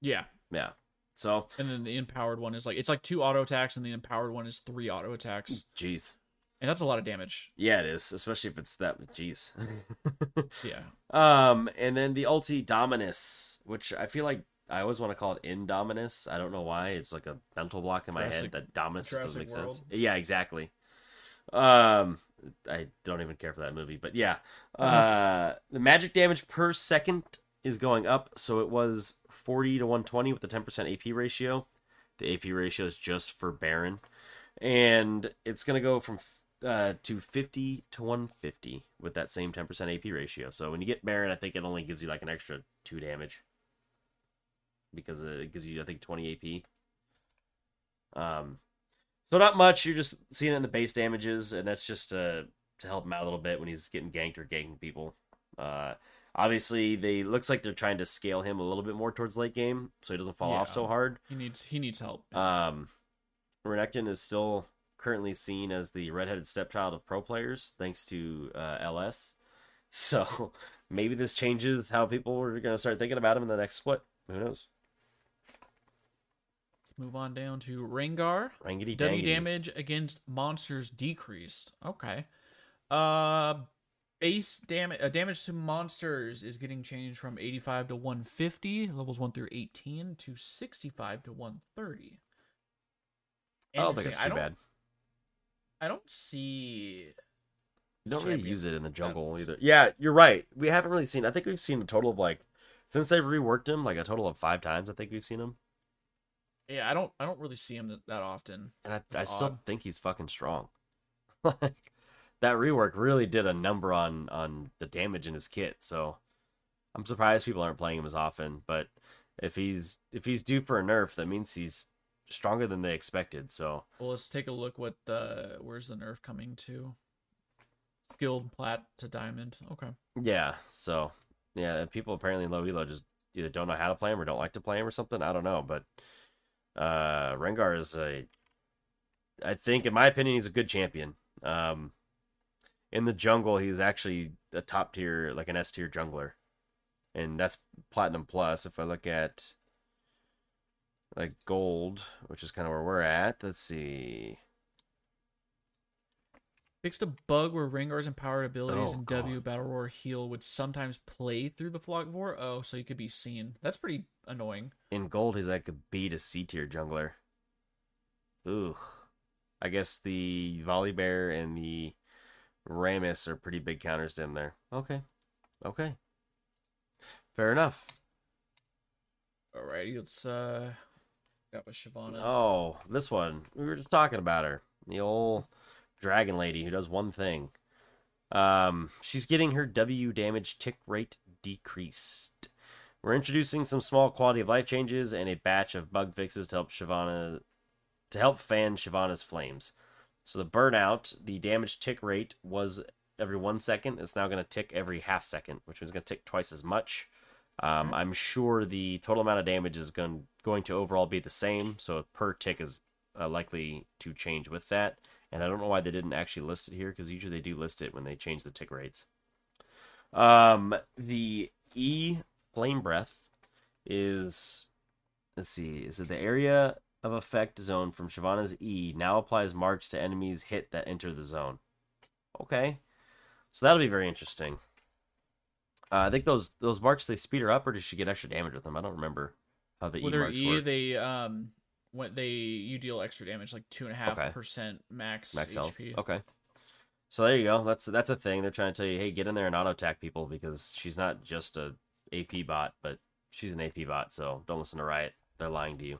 Yeah. Yeah. So, And then the empowered one is like it's like two auto attacks, and the empowered one is three auto attacks, jeez. and that's a lot of damage. Yeah, it is, especially if it's that. Jeez. Yeah. um, and then the ulti Dominus, which I feel like I always want to call it Indominus. I don't know why. It's like a mental block in my Jurassic- head that Dominus doesn't make Jurassic sense. Yeah, exactly. Um, I don't even care for that movie, but yeah. Uh, the magic damage per second is going up, so it was 40 to 120 with the 10% AP ratio. The AP ratio is just for Baron, and it's gonna go from uh, to 50 to 150 with that same 10% AP ratio. So when you get Baron, I think it only gives you like an extra two damage because it gives you I think 20 AP. Um, so not much. You're just seeing it in the base damages, and that's just to to help him out a little bit when he's getting ganked or ganking people. Uh, obviously, they looks like they're trying to scale him a little bit more towards late game, so he doesn't fall off so hard. He needs he needs help. Um, Renekton is still currently seen as the redheaded stepchild of pro players, thanks to uh, LS. So maybe this changes how people are going to start thinking about him in the next split. Who knows? Let's move on down to Rengar. Rangity W damage against monsters decreased. Okay. Uh base damage uh, damage to monsters is getting changed from 85 to 150, levels 1 through 18 to 65 to 130. I don't think it's too don't, bad. I don't see You don't really use it in the jungle much. either. Yeah, you're right. We haven't really seen. I think we've seen a total of like since they've reworked him, like a total of five times. I think we've seen him, Yeah, I don't I don't really see him that, that often. and I, I still think he's fucking strong. like that rework really did a number on on the damage in his kit. So I'm surprised people aren't playing him as often. But if he's if he's due for a nerf, that means he's stronger than they expected. So Well, let's take a look what the where's the nerf coming to? Skilled plat to diamond. Okay. Yeah, so yeah, people apparently in low elo just either don't know how to play him or don't like to play him or something. I don't know, but uh Rengar is a I think in my opinion he's a good champion. Um in the jungle he's actually a top tier like an S tier jungler. And that's platinum plus if I look at like gold, which is kind of where we're at. Let's see. Fixed a bug where Rengar's empowered abilities Oh, in God. W Battle Roar heal would sometimes play through the fog of war. Oh, so you could be seen. That's pretty annoying. in gold he's like a B to C tier jungler. Ooh. I guess the Volibear and the Rammus are pretty big counters to him there. Okay. Okay. Fair enough. Alrighty, let's uh got with Shyvana. Oh, this one. We were just talking about her. The old dragon lady who does one thing. Um, she's getting her W damage tick rate decreased. We're introducing some small quality of life changes and a batch of bug fixes to help Shyvana to help fan Shyvana's flames. So the burnout, the damage tick rate was every one second. It's now going to tick every half second, which is going to tick twice as much. Um, I'm sure the total amount of damage is going going to overall be the same, so per tick is uh, likely to change with that. And I don't know why they didn't actually list it here because usually they do list it when they change the tick rates. Um, the E flame breath is let's see, is it the area of effect zone from Shyvana's E now applies marks to enemies hit that enter the zone. Okay, so that'll be very interesting. Uh, I think those those marks they speed her up, or does she get extra damage with them? I don't remember how the With E her marks E, work. they um when they you deal extra damage, like two and a half Okay. percent max, Max health. HP. Okay. So there you go. That's that's a thing. They're trying to tell you, hey, get in there and auto attack people because she's not just a AP bot, but she's an AP bot. So don't listen to Riot. They're lying to you.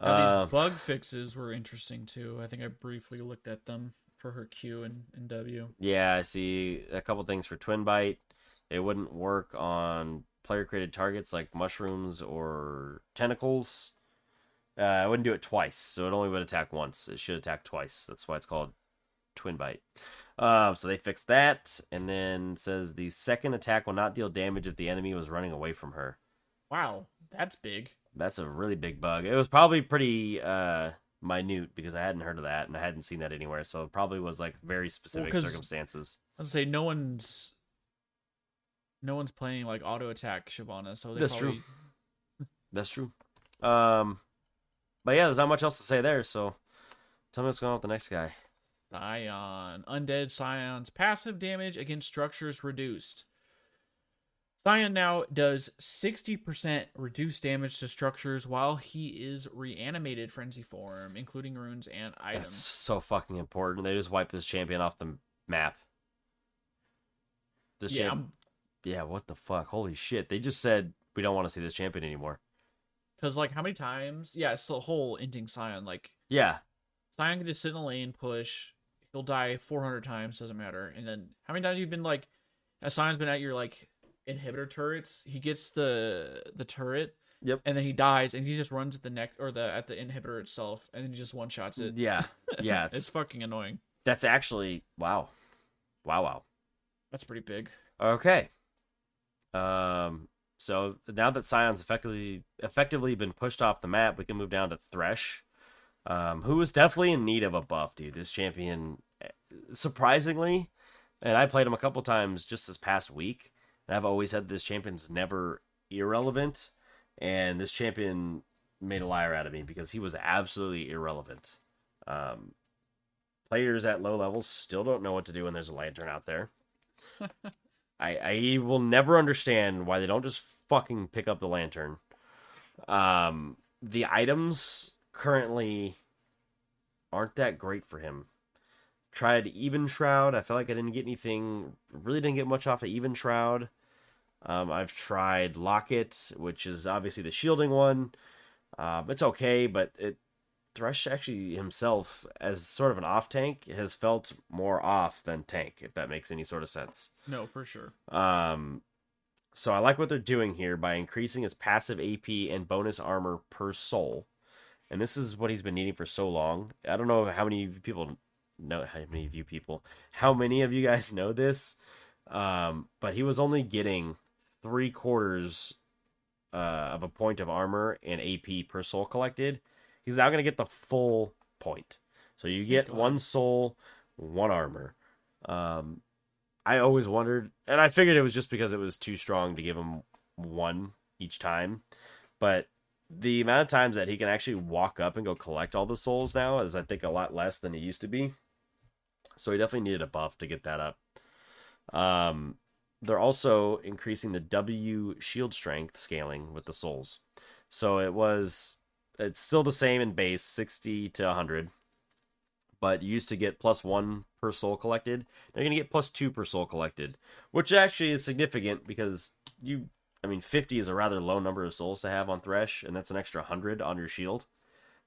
Now, Uh, these bug fixes were interesting too. I think I briefly looked at them for her Q and, and W. yeah, I see a couple things for Twin Bite. It wouldn't work on player created targets like mushrooms or tentacles. Uh, I wouldn't do it twice, so it only would attack once. It should attack twice. That's why it's called twin bite. Um, so they fixed that, and then says the second attack will not deal damage if the enemy was running away from her. Wow, that's big. That's a really big bug. It was probably pretty uh minute because I hadn't heard of that and I hadn't seen that anywhere. So it probably was like very specific 'cause- circumstances. I was say no one's no one's playing like auto attack Shyvana, so they That's true. That's true. Um, but yeah, there's not much else to say there. So tell me what's going on with the next guy. Sion. Undead Sion's passive damage against structures reduced. Sion now does 60% reduced damage to structures while he is reanimated frenzy form, including runes and items. That's so fucking important. They just wiped this champion off the map. This yeah, champ- yeah, what the fuck? Holy shit! They just said we don't want to see this champion anymore. Because, like, how many times? Yeah, it's the whole ending Sion. Like, Yeah, Sion can just sit in a lane, push. He'll die 400 times, doesn't matter. And then, how many times you've been, like, as Sion's been at your, like, inhibitor turrets, he gets the the turret. Yep. And then he dies, and he just runs at the neck or the at the inhibitor itself, and then he just one shots it. yeah, yeah. it's It's, fucking annoying. that's actually wow, wow, wow. That's pretty big. Okay. Um. So now that Sion's effectively effectively been pushed off the map, we can move down to Thresh, um, who was definitely in need of a buff, dude. This champion, eh, surprisingly, and I played him a couple times just this past week, and I've always said this champion's never irrelevant, and this champion made a liar out of me because he was absolutely irrelevant. Um, players at low levels still don't know what to do when there's a lantern out there. I I will never understand why they don't just fucking pick up the lantern. Um, the items currently aren't that great for him. Tried even shroud. I felt like I didn't get anything. Really didn't get much off of even shroud. Um, I've tried locket, which is obviously the shielding one. Um, it's okay, but it Thresh actually himself, as sort of an off tank, has felt more off than tank, if that makes any sort of sense. No, for sure. Um, so I like what they're doing here by increasing his passive AP and bonus armor per soul, and this is what he's been needing for so long. I don't know how many people know how many of you people, how many of you guys know this, um, but he was only getting three quarters uh, of a point of armor and AP per soul collected. He's now going to get the full point. So you get one soul, one armor. Um, I always wondered, and I figured it was just because it was too strong to give him one each time. But the amount of times that he can actually walk up and go collect all the souls now is, I think, a lot less than it used to be. So he definitely needed a buff to get that up. Um, they're also increasing the W shield strength scaling with the souls. So it was, it's still the same in base, 60 to 100 but you used to get plus one per soul collected. Now you're gonna get plus two per soul collected, which actually is significant because you, I mean, 50 is a rather low number of souls to have on Thresh, and that's an extra 100 on your shield.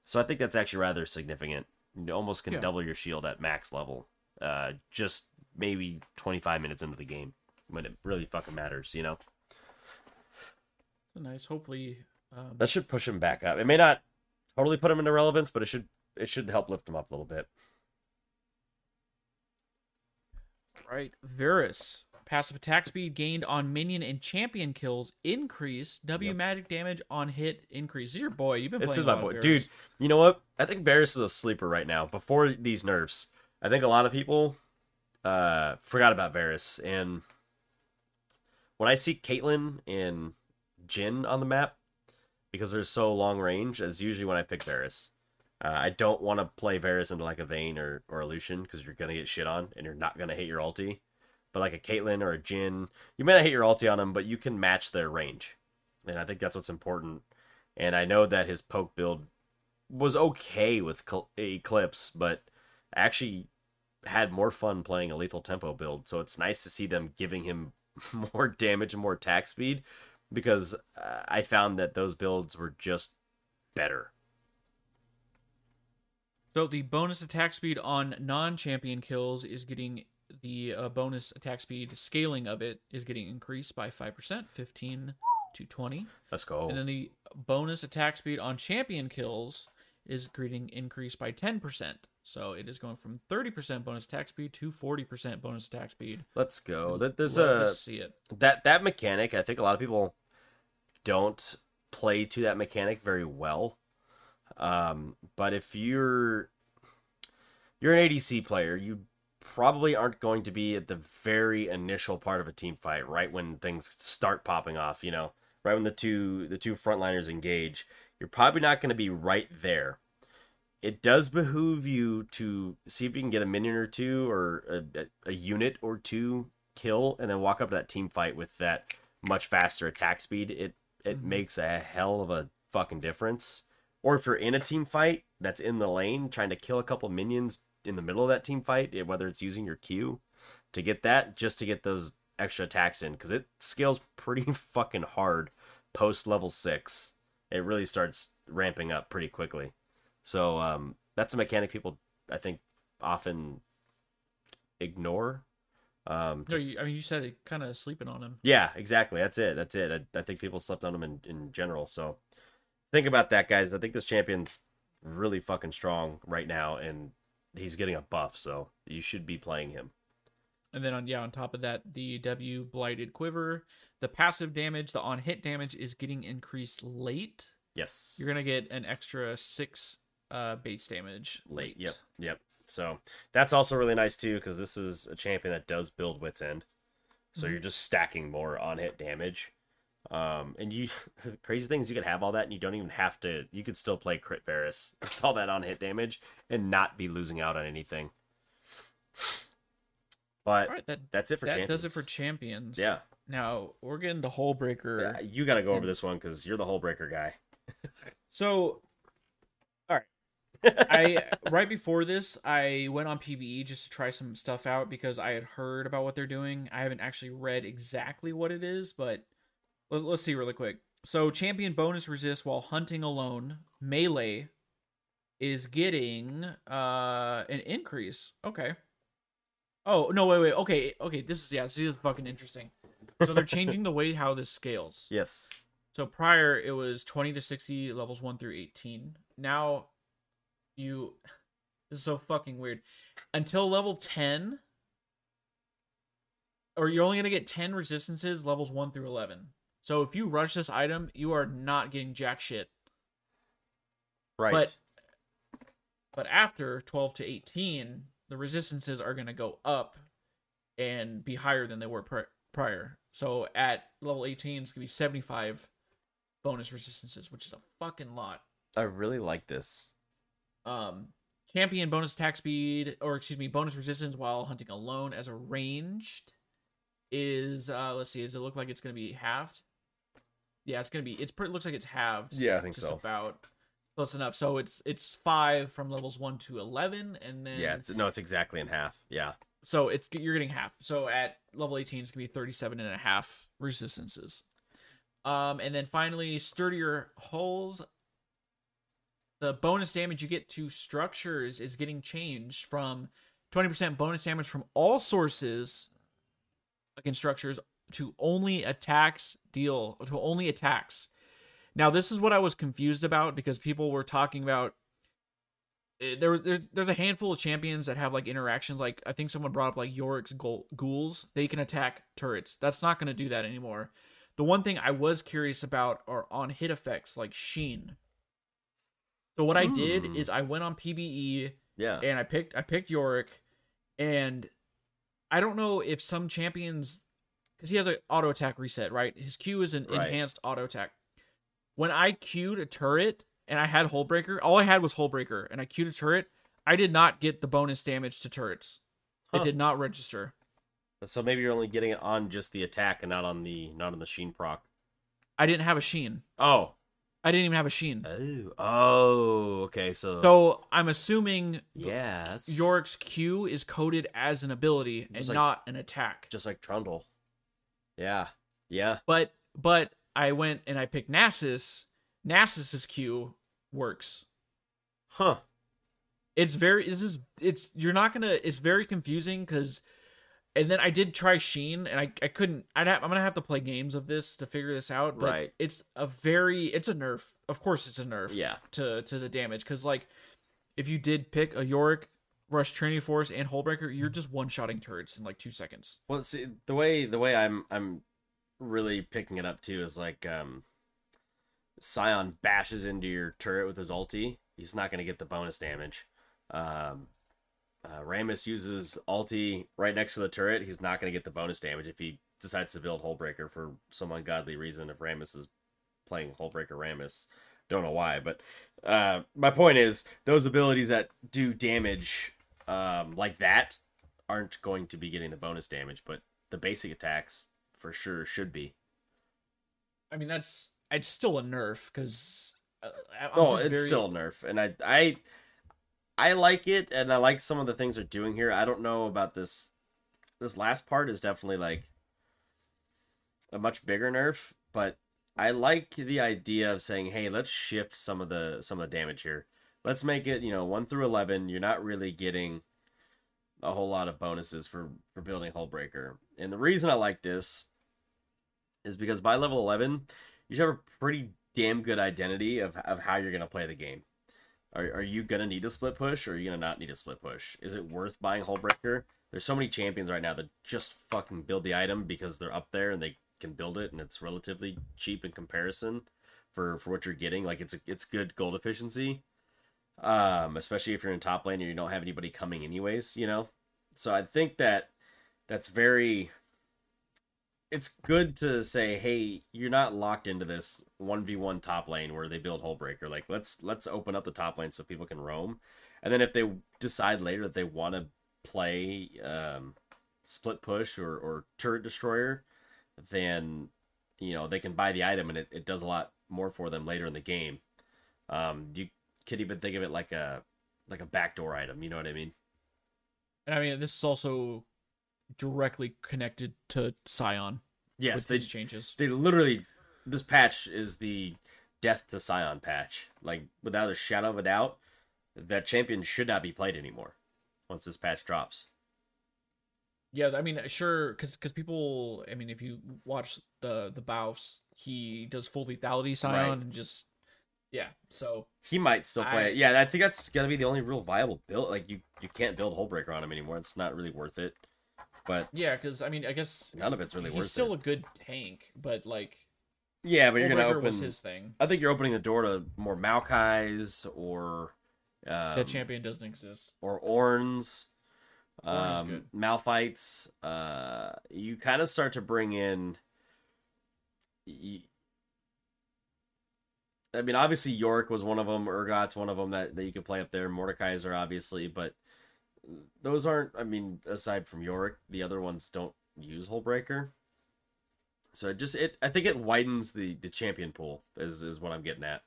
So I think that's actually rather significant. You almost can Yeah. double your shield at max level, uh, just maybe 25 minutes into the game when it really fucking matters, you know? Nice. Hopefully, um, That should push him back up. It may not totally put him into relevance, but it should it should help lift him up a little bit. right. Varus. Passive attack speed gained on minion and champion kills increase. W Yep. magic damage on hit increase. This is your boy. You've been playing my a lot boy, dude. You know what? I think Varus is a sleeper right now. Before these nerfs, I think a lot of people uh forgot about Varus, and when I see Caitlyn and Jhin on the map, because they're so long range, is usually when I pick Varus. Uh, I don't want to play Varus into like a Vayne or or a Lucian because you're gonna get shit on and you're not gonna hit your ulti. But like a Caitlyn or a Jhin, you may not hit your ulti on them, but you can match their range, and I think that's what's important. And I know that his poke build was okay with Eclipse, but I actually had more fun playing a lethal tempo build. So it's nice to see them giving him more damage and more attack speed because uh, I found that those builds were just better. So the bonus attack speed on non-champion kills is getting the uh, bonus attack speed scaling of it is getting increased by 5%, 15 to 20. Let's go. And then the bonus attack speed on champion kills is getting increased by 10%. So it is going from 30% bonus attack speed to 40% bonus attack speed. Let's go. That there's Love a see it. that that mechanic. I think a lot of people don't play to that mechanic very well. Um, but if you're you're an ADC player, you probably aren't going to be at the very initial part of a team fight, right when things start popping off. You know, right when the two the two frontliners engage. You're probably not going to be right there. It does behoove you to see if you can get a minion or two or a, a, unit or two kill, and then walk up to that team fight with that much faster attack speed. It it Mhm. makes a hell of a fucking difference. Or if you're in a team fight that's in the lane, trying to kill a couple minions in the middle of that team fight, whether it's using your Q to get that, just to get those extra attacks in, because it scales pretty fucking hard post level six. It really starts ramping up pretty quickly. So um, that's a mechanic people I think often ignore. Um, No, you, I mean, you said it kind of sleeping on him. yeah, exactly. That's it. That's it. I, I think people slept on him in, in general. So think about that, guys. I think this champion's really fucking strong right now, and he's getting a buff, so you should be playing him. And then on yeah, on top of that, the W blighted quiver, the passive damage, the on hit damage is getting increased late. Yes. You're gonna get an extra six uh base damage late. Yep. Yep. So that's also really nice too, because this is a champion that does build Wit's End. So Mhm. you're just stacking more on hit damage. Um, and you the crazy things you could have all that and you don't even have to you could still play crit Varus with all that on hit damage and not be losing out on anything. But All right, that that's it for that champions. does it for champions. yeah. Now we're getting the Hullbreaker. yeah. You got to go over this one because you're the Hullbreaker guy. So, all right. I right before this, I went on PBE just to try some stuff out because I had heard about what they're doing. I haven't actually read exactly what it is, but let's, let's see really quick. So, champion bonus resist while hunting alone, melee is getting uh an increase. Okay. Oh no! Wait, wait. Okay, okay. This is yeah. This is fucking interesting. So they're changing the way how this scales. yes. So prior it was 20 to 60 levels 1 through 18. Now you this is so fucking weird. Until level 10 or you're only going to get 10 resistances levels 1 through 11. So if you rush this item, you are not getting jack shit. Right. But but after 12 to 18, the resistances are going to go up and be higher than they were pri- prior. So at level 18, it's going to be 75 bonus resistances, which is a fucking lot. I really like this. Um, champion bonus attack speed, or excuse me, bonus resistance while hunting alone as a ranged is uh let's see, does it look like it's gonna be halved? Yeah, it's gonna be it's pretty looks like it's halved. Yeah, I think so. About close enough. So it's it's five from levels one to eleven, and then Yeah. It's no. It's exactly in half. Yeah. so it's you're getting half. So at level 18 it's going to be 37 and a half resistances. Um and then finally sturdier hulls the bonus damage you get to structures is getting changed from 20% bonus damage from all sources against structures to only attacks deal to only attacks. Now this is what I was confused about because people were talking about eh, there there's there's a handful of champions that have like interactions like I think someone brought up like Yorick's ghouls. They can attack turrets. That's not going to do that anymore. The one thing I was curious about are on hit effects like Sheen so what I did Hmm. is I went on PBE Yeah. and I picked I picked Yorick and I don't know if some champions because he has an auto attack reset right his Q is an Right. enhanced auto attack when I queued a turret and I had Hullbreaker, all I had was Hullbreaker, and I queued a turret, I did not get the bonus damage to turrets. Huh. It did not register. So maybe you're only getting it on just the attack and not on the not on the sheen proc. I didn't have a Sheen. Oh. I didn't even have a Sheen. Oh. Oh. Okay. So. So I'm assuming. That's Yorick's Q is coded as an ability and like- not an attack. just like Trundle. Yeah. Yeah. But but I went and I picked Nasus. Nasus's Q works. Huh. it's very this is it's you're not gonna it's very confusing because and then I did try Sheen, and I I couldn't. I'd have, I'm gonna have to play games of this to figure this out. But Right. It's a very. It's a nerf. Of course, it's a nerf. Yeah. To to the damage because like, if you did pick a Yorick, Rush Trinity Force, and Hullbreaker, you're just one shotting turrets in like two seconds. Well, see the way the way I'm I'm really picking it up too is like um, Sion bashes into your turret with his ulti. He's not going to get the bonus damage. Um, uh, Rammus uses ulti right next to the turret. He's not going to get the bonus damage if he decides to build Hullbreaker for some ungodly reason. If Rammus is playing Hullbreaker Rammus, don't know why, but uh, my point is those abilities that do damage um, like that aren't going to be getting the bonus damage, but the basic attacks for sure should be. I mean, that's it's still a nerf because. Uh, oh, it's very- still a nerf, and I I I like it, and I like some of the things they're doing here. I don't know about this. This last part is definitely like a much bigger nerf, but I like the idea of saying, "Hey, let's shift some of the some of the damage here. Let's make it, you know, one through eleven. You're not really getting a whole lot of bonuses for for building Hullbreaker, and the reason I like this is because by level eleven, you should have a pretty damn good identity of of how you're gonna play the game. Are, are you gonna need a split push or are you gonna not need a split push? Is it worth buying Hullbreaker? There's so many champions right now that just fucking build the item because they're up there and they can build it and it's relatively cheap in comparison for for what you're getting. Like it's a, it's good gold efficiency. Um, especially if you're in top lane and you don't have anybody coming anyways, you know. So I think that that's very it's good to say, hey, you're not locked into this one v one top lane where they build Hullbreaker. Like let's let's open up the top lane so people can roam, and then if they decide later that they want to play um, split push or or turret destroyer, then you know they can buy the item and it, it does a lot more for them later in the game. Um, you could even think of it like a like a backdoor item. You know what I mean? And I mean, this is also directly connected to Sion Yes, his changes. they literally this patch is the death to Sion patch. Like without a shadow of a doubt, that champion should not be played anymore once this patch drops. Yeah, I mean, sure, because because people, I mean, if you watch the the Baus, he does full lethality Sion Right. and just yeah. So He might still play I- it. Yeah, I think that's gonna be the only real viable build. Like you, you can't build Hullbreaker on him anymore. It's not really worth it. But yeah, because I mean, I guess none of it's really he's worth still it. a good tank, but like Yeah, but you're gonna open. was his thing. I think you're opening the door to more Maokai's or um, that champion doesn't exist. or Ornns, um, good. Malphites. Uh, you kind of start to bring in. I mean, obviously York was one of them. Urgot's one of them that, that you could play up there. Mordekaiser are obviously, but those aren't. I mean, aside from Yorick, the other ones don't use Hullbreaker. So it just it. I think it widens the the champion pool. Is is what I'm getting at.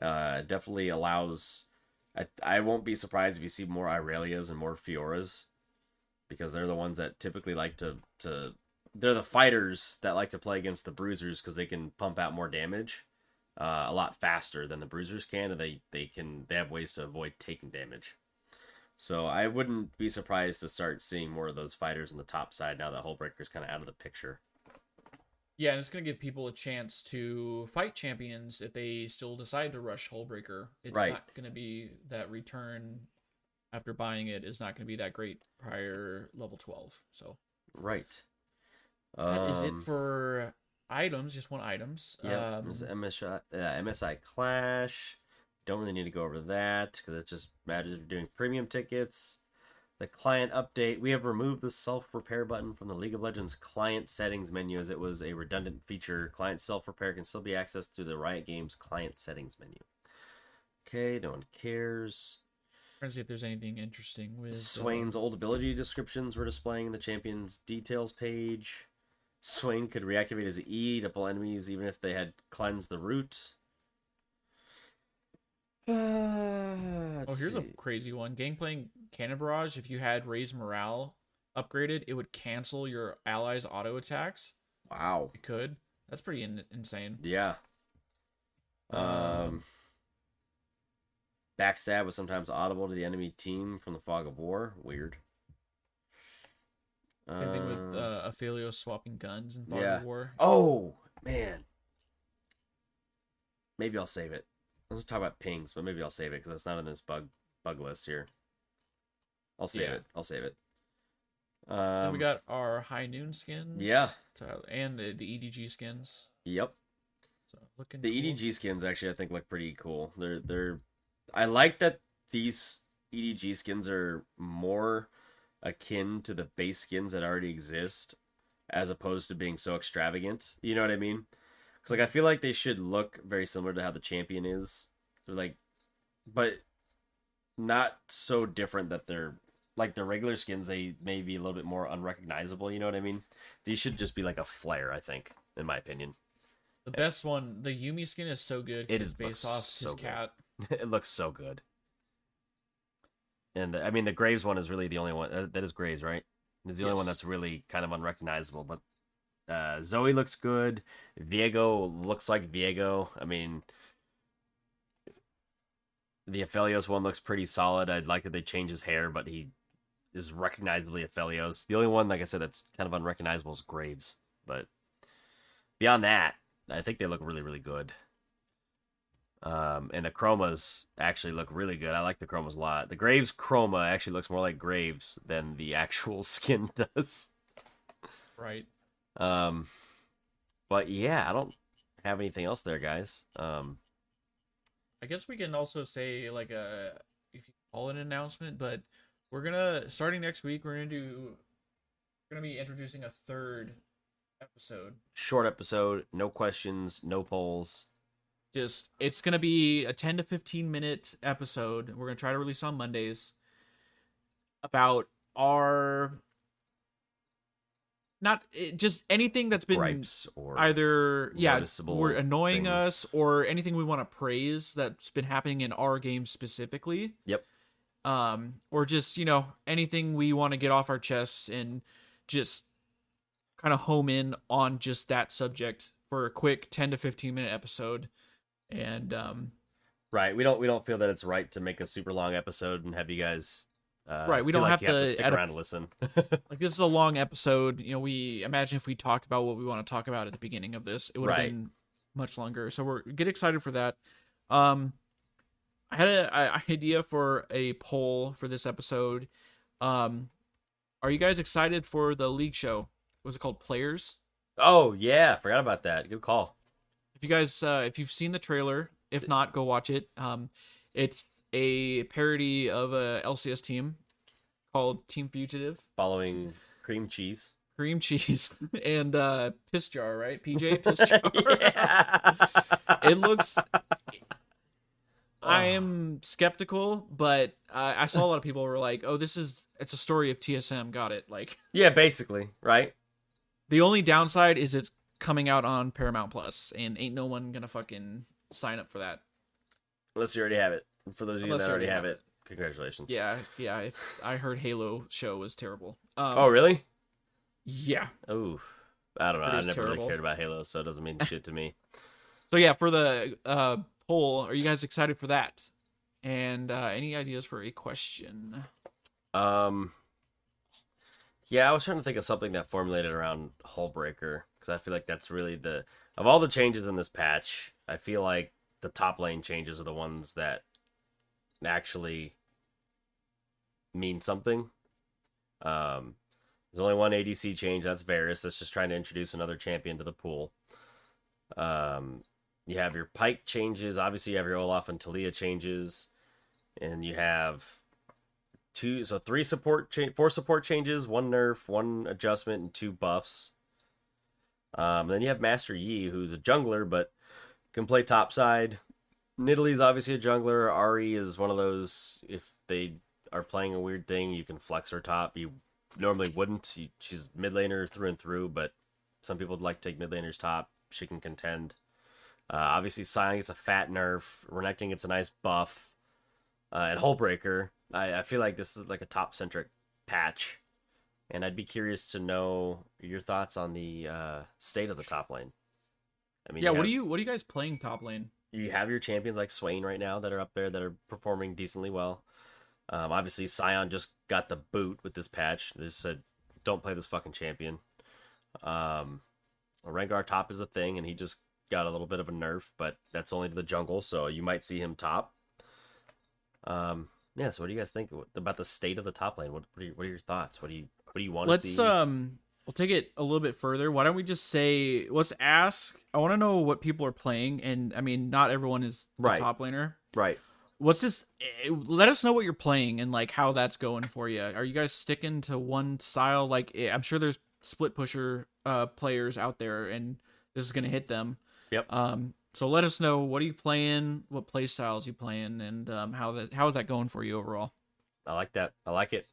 Uh, definitely allows. I I won't be surprised if you see more Irelias and more Fioras, because they're the ones that typically like to to. They're the fighters that like to play against the bruisers because they can pump out more damage, uh, a lot faster than the bruisers can, and they they can they have ways to avoid taking damage. So I wouldn't be surprised to start seeing more of those fighters on the top side now that Hullbreaker's kind of out of the picture. Yeah, and it's gonna give people a chance to fight champions if they still decide to rush Hullbreaker. It's Right. not gonna be that return after buying it is not gonna be that great prior level twelve. So Right. Is it Um, for items, just one items. Yeah, Um, MSI, uh, MSI Clash. Don't really need to go over that because it's just matters if you're doing premium tickets. The client update. We have removed the self repair button from the League of Legends client settings menu as it was a redundant feature. Client self repair can still be accessed through the Riot Games client settings menu. Okay, no one cares. trying to see if there's anything interesting with uh, Swain's old ability descriptions were displaying in the champion's details page. Swain could reactivate his E to pull enemies even if they had cleansed the root. Uh, Oh, here's a crazy one. Gangplank Cannon Barrage. If you had Raise Morale upgraded, it would cancel your allies' auto attacks. wow. It could. That's pretty in- insane. Yeah. Um, Um, backstab was sometimes audible to the enemy team from the fog of war. Weird. Same thing with Uh, uh, Aphelios swapping guns in Fog yeah. of War. Oh man, maybe I'll save it. Let's talk about pings, but maybe I'll save it because it's not in this bug bug list here. I'll save Yeah. it. I'll save it. Then Um, we got our High Noon skins. Yeah. So- and the, the EDG skins. Yep. So looking The cool. EDG skins actually I think look pretty cool. They're they're I like that these EDG skins are more akin to the base skins that already exist as opposed to being so extravagant. You know what I mean? Cuz like I feel like they should look very similar to how the champion is. They're like but not so different that they're like the regular skins they may be a little bit more unrecognizable, you know what I mean? These should just be like a flare, I think, in my opinion. The best one, the Yuumi skin is so good. It's based off so his good. cat. it looks so good. And the, I mean, the Graves one is really the only one. Uh, that is Graves, right? It's the only one that's really kind of unrecognizable. But uh, Zoe looks good. Viego looks like Viego. I mean, the Aphelios one looks pretty solid. I'd like that they change his hair, but he is recognizably Aphelios. The only one, like I said, that's kind of unrecognizable is Graves. But beyond that, I think they look really, really good. Um, and the chromas actually look really good. I like the chromas a lot. The Graves chroma actually looks more like Graves than the actual skin does. Right. Um, but yeah, I don't have anything else there, guys. Um, I guess we can also say like a if you call it an announcement, but we're gonna starting next week. We're gonna do. We're gonna be introducing a third episode. short episode, no questions, no polls. Just it's gonna be a ten to fifteen minute episode. We're gonna try to release on Mondays. About our not just anything that's been gripes or either yeah we're annoying things. us or anything we want to praise that's been happening in our game specifically Yep. um or just you know anything we want to get off our chests and just kind of home in on just that subject for a quick 10 to 15 minute episode and um right. We don't we don't feel that it's right to make a super long episode and have you guys. Uh, Right, we don't like have you to stick add a- around to listen. like this is a long episode you know we imagine if we talked about what we want to talk about at the beginning of this it would have been much longer so we're get excited for that um i had a, a idea for a poll for this episode um are you guys excited for the league show was it called players oh yeah, forgot about that. Good call. if you guys uh if you've seen the trailer if not go watch it um it's a parody of a lcs team called team fugitive Following cream cheese. cream cheese and uh piss jar right pj piss jar yeah. it looks i Oh. am skeptical but uh, i saw a lot of people were like oh this is it's a story of tsm got it like Yeah, basically, right? the only downside is it's coming out on paramount plus and ain't no one gonna fucking sign up for that Unless you already have it. For those of you Unless that already have it, congratulations. yeah yeah if i heard halo show was terrible um, Oh, really? yeah Ooh. I don't know. I never terrible. really cared about Halo, so it doesn't mean shit to me. so yeah for the uh poll are you guys excited for that and uh any ideas for a question Um, yeah, I was trying to think of something that formulated around Hullbreaker because I feel like that's really the of all the changes in this patch. I feel like the top lane changes are the ones that actually mean something. Um, there's only one ADC change. That's Varus. That's just trying to introduce another champion to the pool. Um, you have your Pyke changes. Obviously, you have your Olaf and Taliyah changes, and you have two so three support cha- four support changes one nerf one adjustment and two buffs um then you have master yi who's a jungler but can play top side Nidalee's obviously a jungler. Ahri is one of those if they are playing a weird thing you can flex her top. You normally wouldn't. You, she's mid laner through and through but some people would like to take mid laners top. She can contend. Uh, obviously Sion gets a fat nerf. Renekton gets a nice buff. Uh, and Hullbreaker, I, I feel like this is like a top centric patch, and I'd be curious to know your thoughts on the uh, state of the top lane. I mean, yeah what have, are you what are you guys playing top lane you have your champions like Swain right now that are up there that are performing decently well. Um, obviously, Sion just got the boot with this patch. This said don't play this fucking champion. Um, Rengar top is a thing, and he just got a little bit of a nerf, but that's only to the jungle, so you might see him top. Um, yeah. So, what do you guys think about the state of the top lane? What what are, your, what are your thoughts? What do you what do you want to see? Let's um we'll take it a little bit further. Why don't we just say let's ask I want to know what people are playing and I mean not everyone is the Right. top laner. right. What's this eh, let us know what you're playing and like how that's going for you. Are you guys sticking to one style like eh, I'm sure there's split pusher uh players out there and this is going to hit them. Yep. Um so let us know what are you playing, what play styles you playing and um how that how is that going for you overall? I like that. I like it.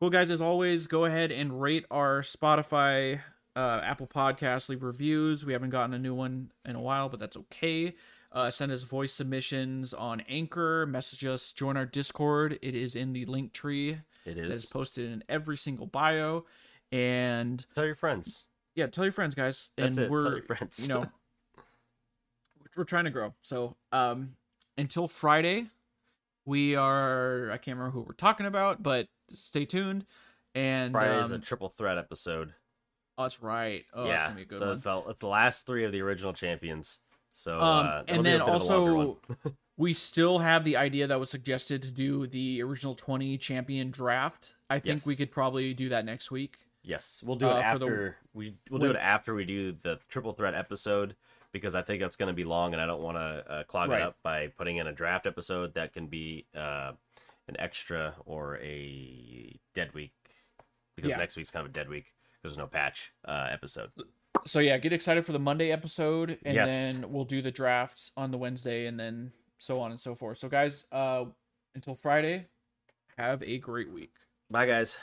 Well, guys, as always, go ahead and rate our Spotify, uh, Apple Podcasts, leave reviews. We haven't gotten a new one in a while, but that's okay. Uh, send us voice submissions on Anchor. Message us. Join our Discord. It is in the link tree It is is. posted in every single bio. And Tell your friends. yeah, tell your friends, guys. That's and it. we're Tell your friends. you know we're trying to grow. So um, until Friday, we are. I can't remember who we're talking about, but stay tuned. And Friday is a um, triple threat episode. Oh, that's right. Oh, that's yeah, gonna be a good so one. it's the it's the last three of the original champions. So Um, uh, and then bit of a longer one. also, we still have the idea that was suggested to do the original twenty champion draft. I think we could probably do that next week. yes, we'll do it uh, for the- after we we'll do it after we do the triple threat episode because I think that's going to be long and I don't want to uh, clog Right. it up by putting in a draft episode that can be uh, an extra or a dead week because Yeah. next week's kind of a dead week because there's no patch uh, episode. So yeah, get excited for the Monday episode, and Yes. then we'll do the drafts on the Wednesday, and then so on and so forth. So guys, uh, until Friday, have a great week. Bye guys.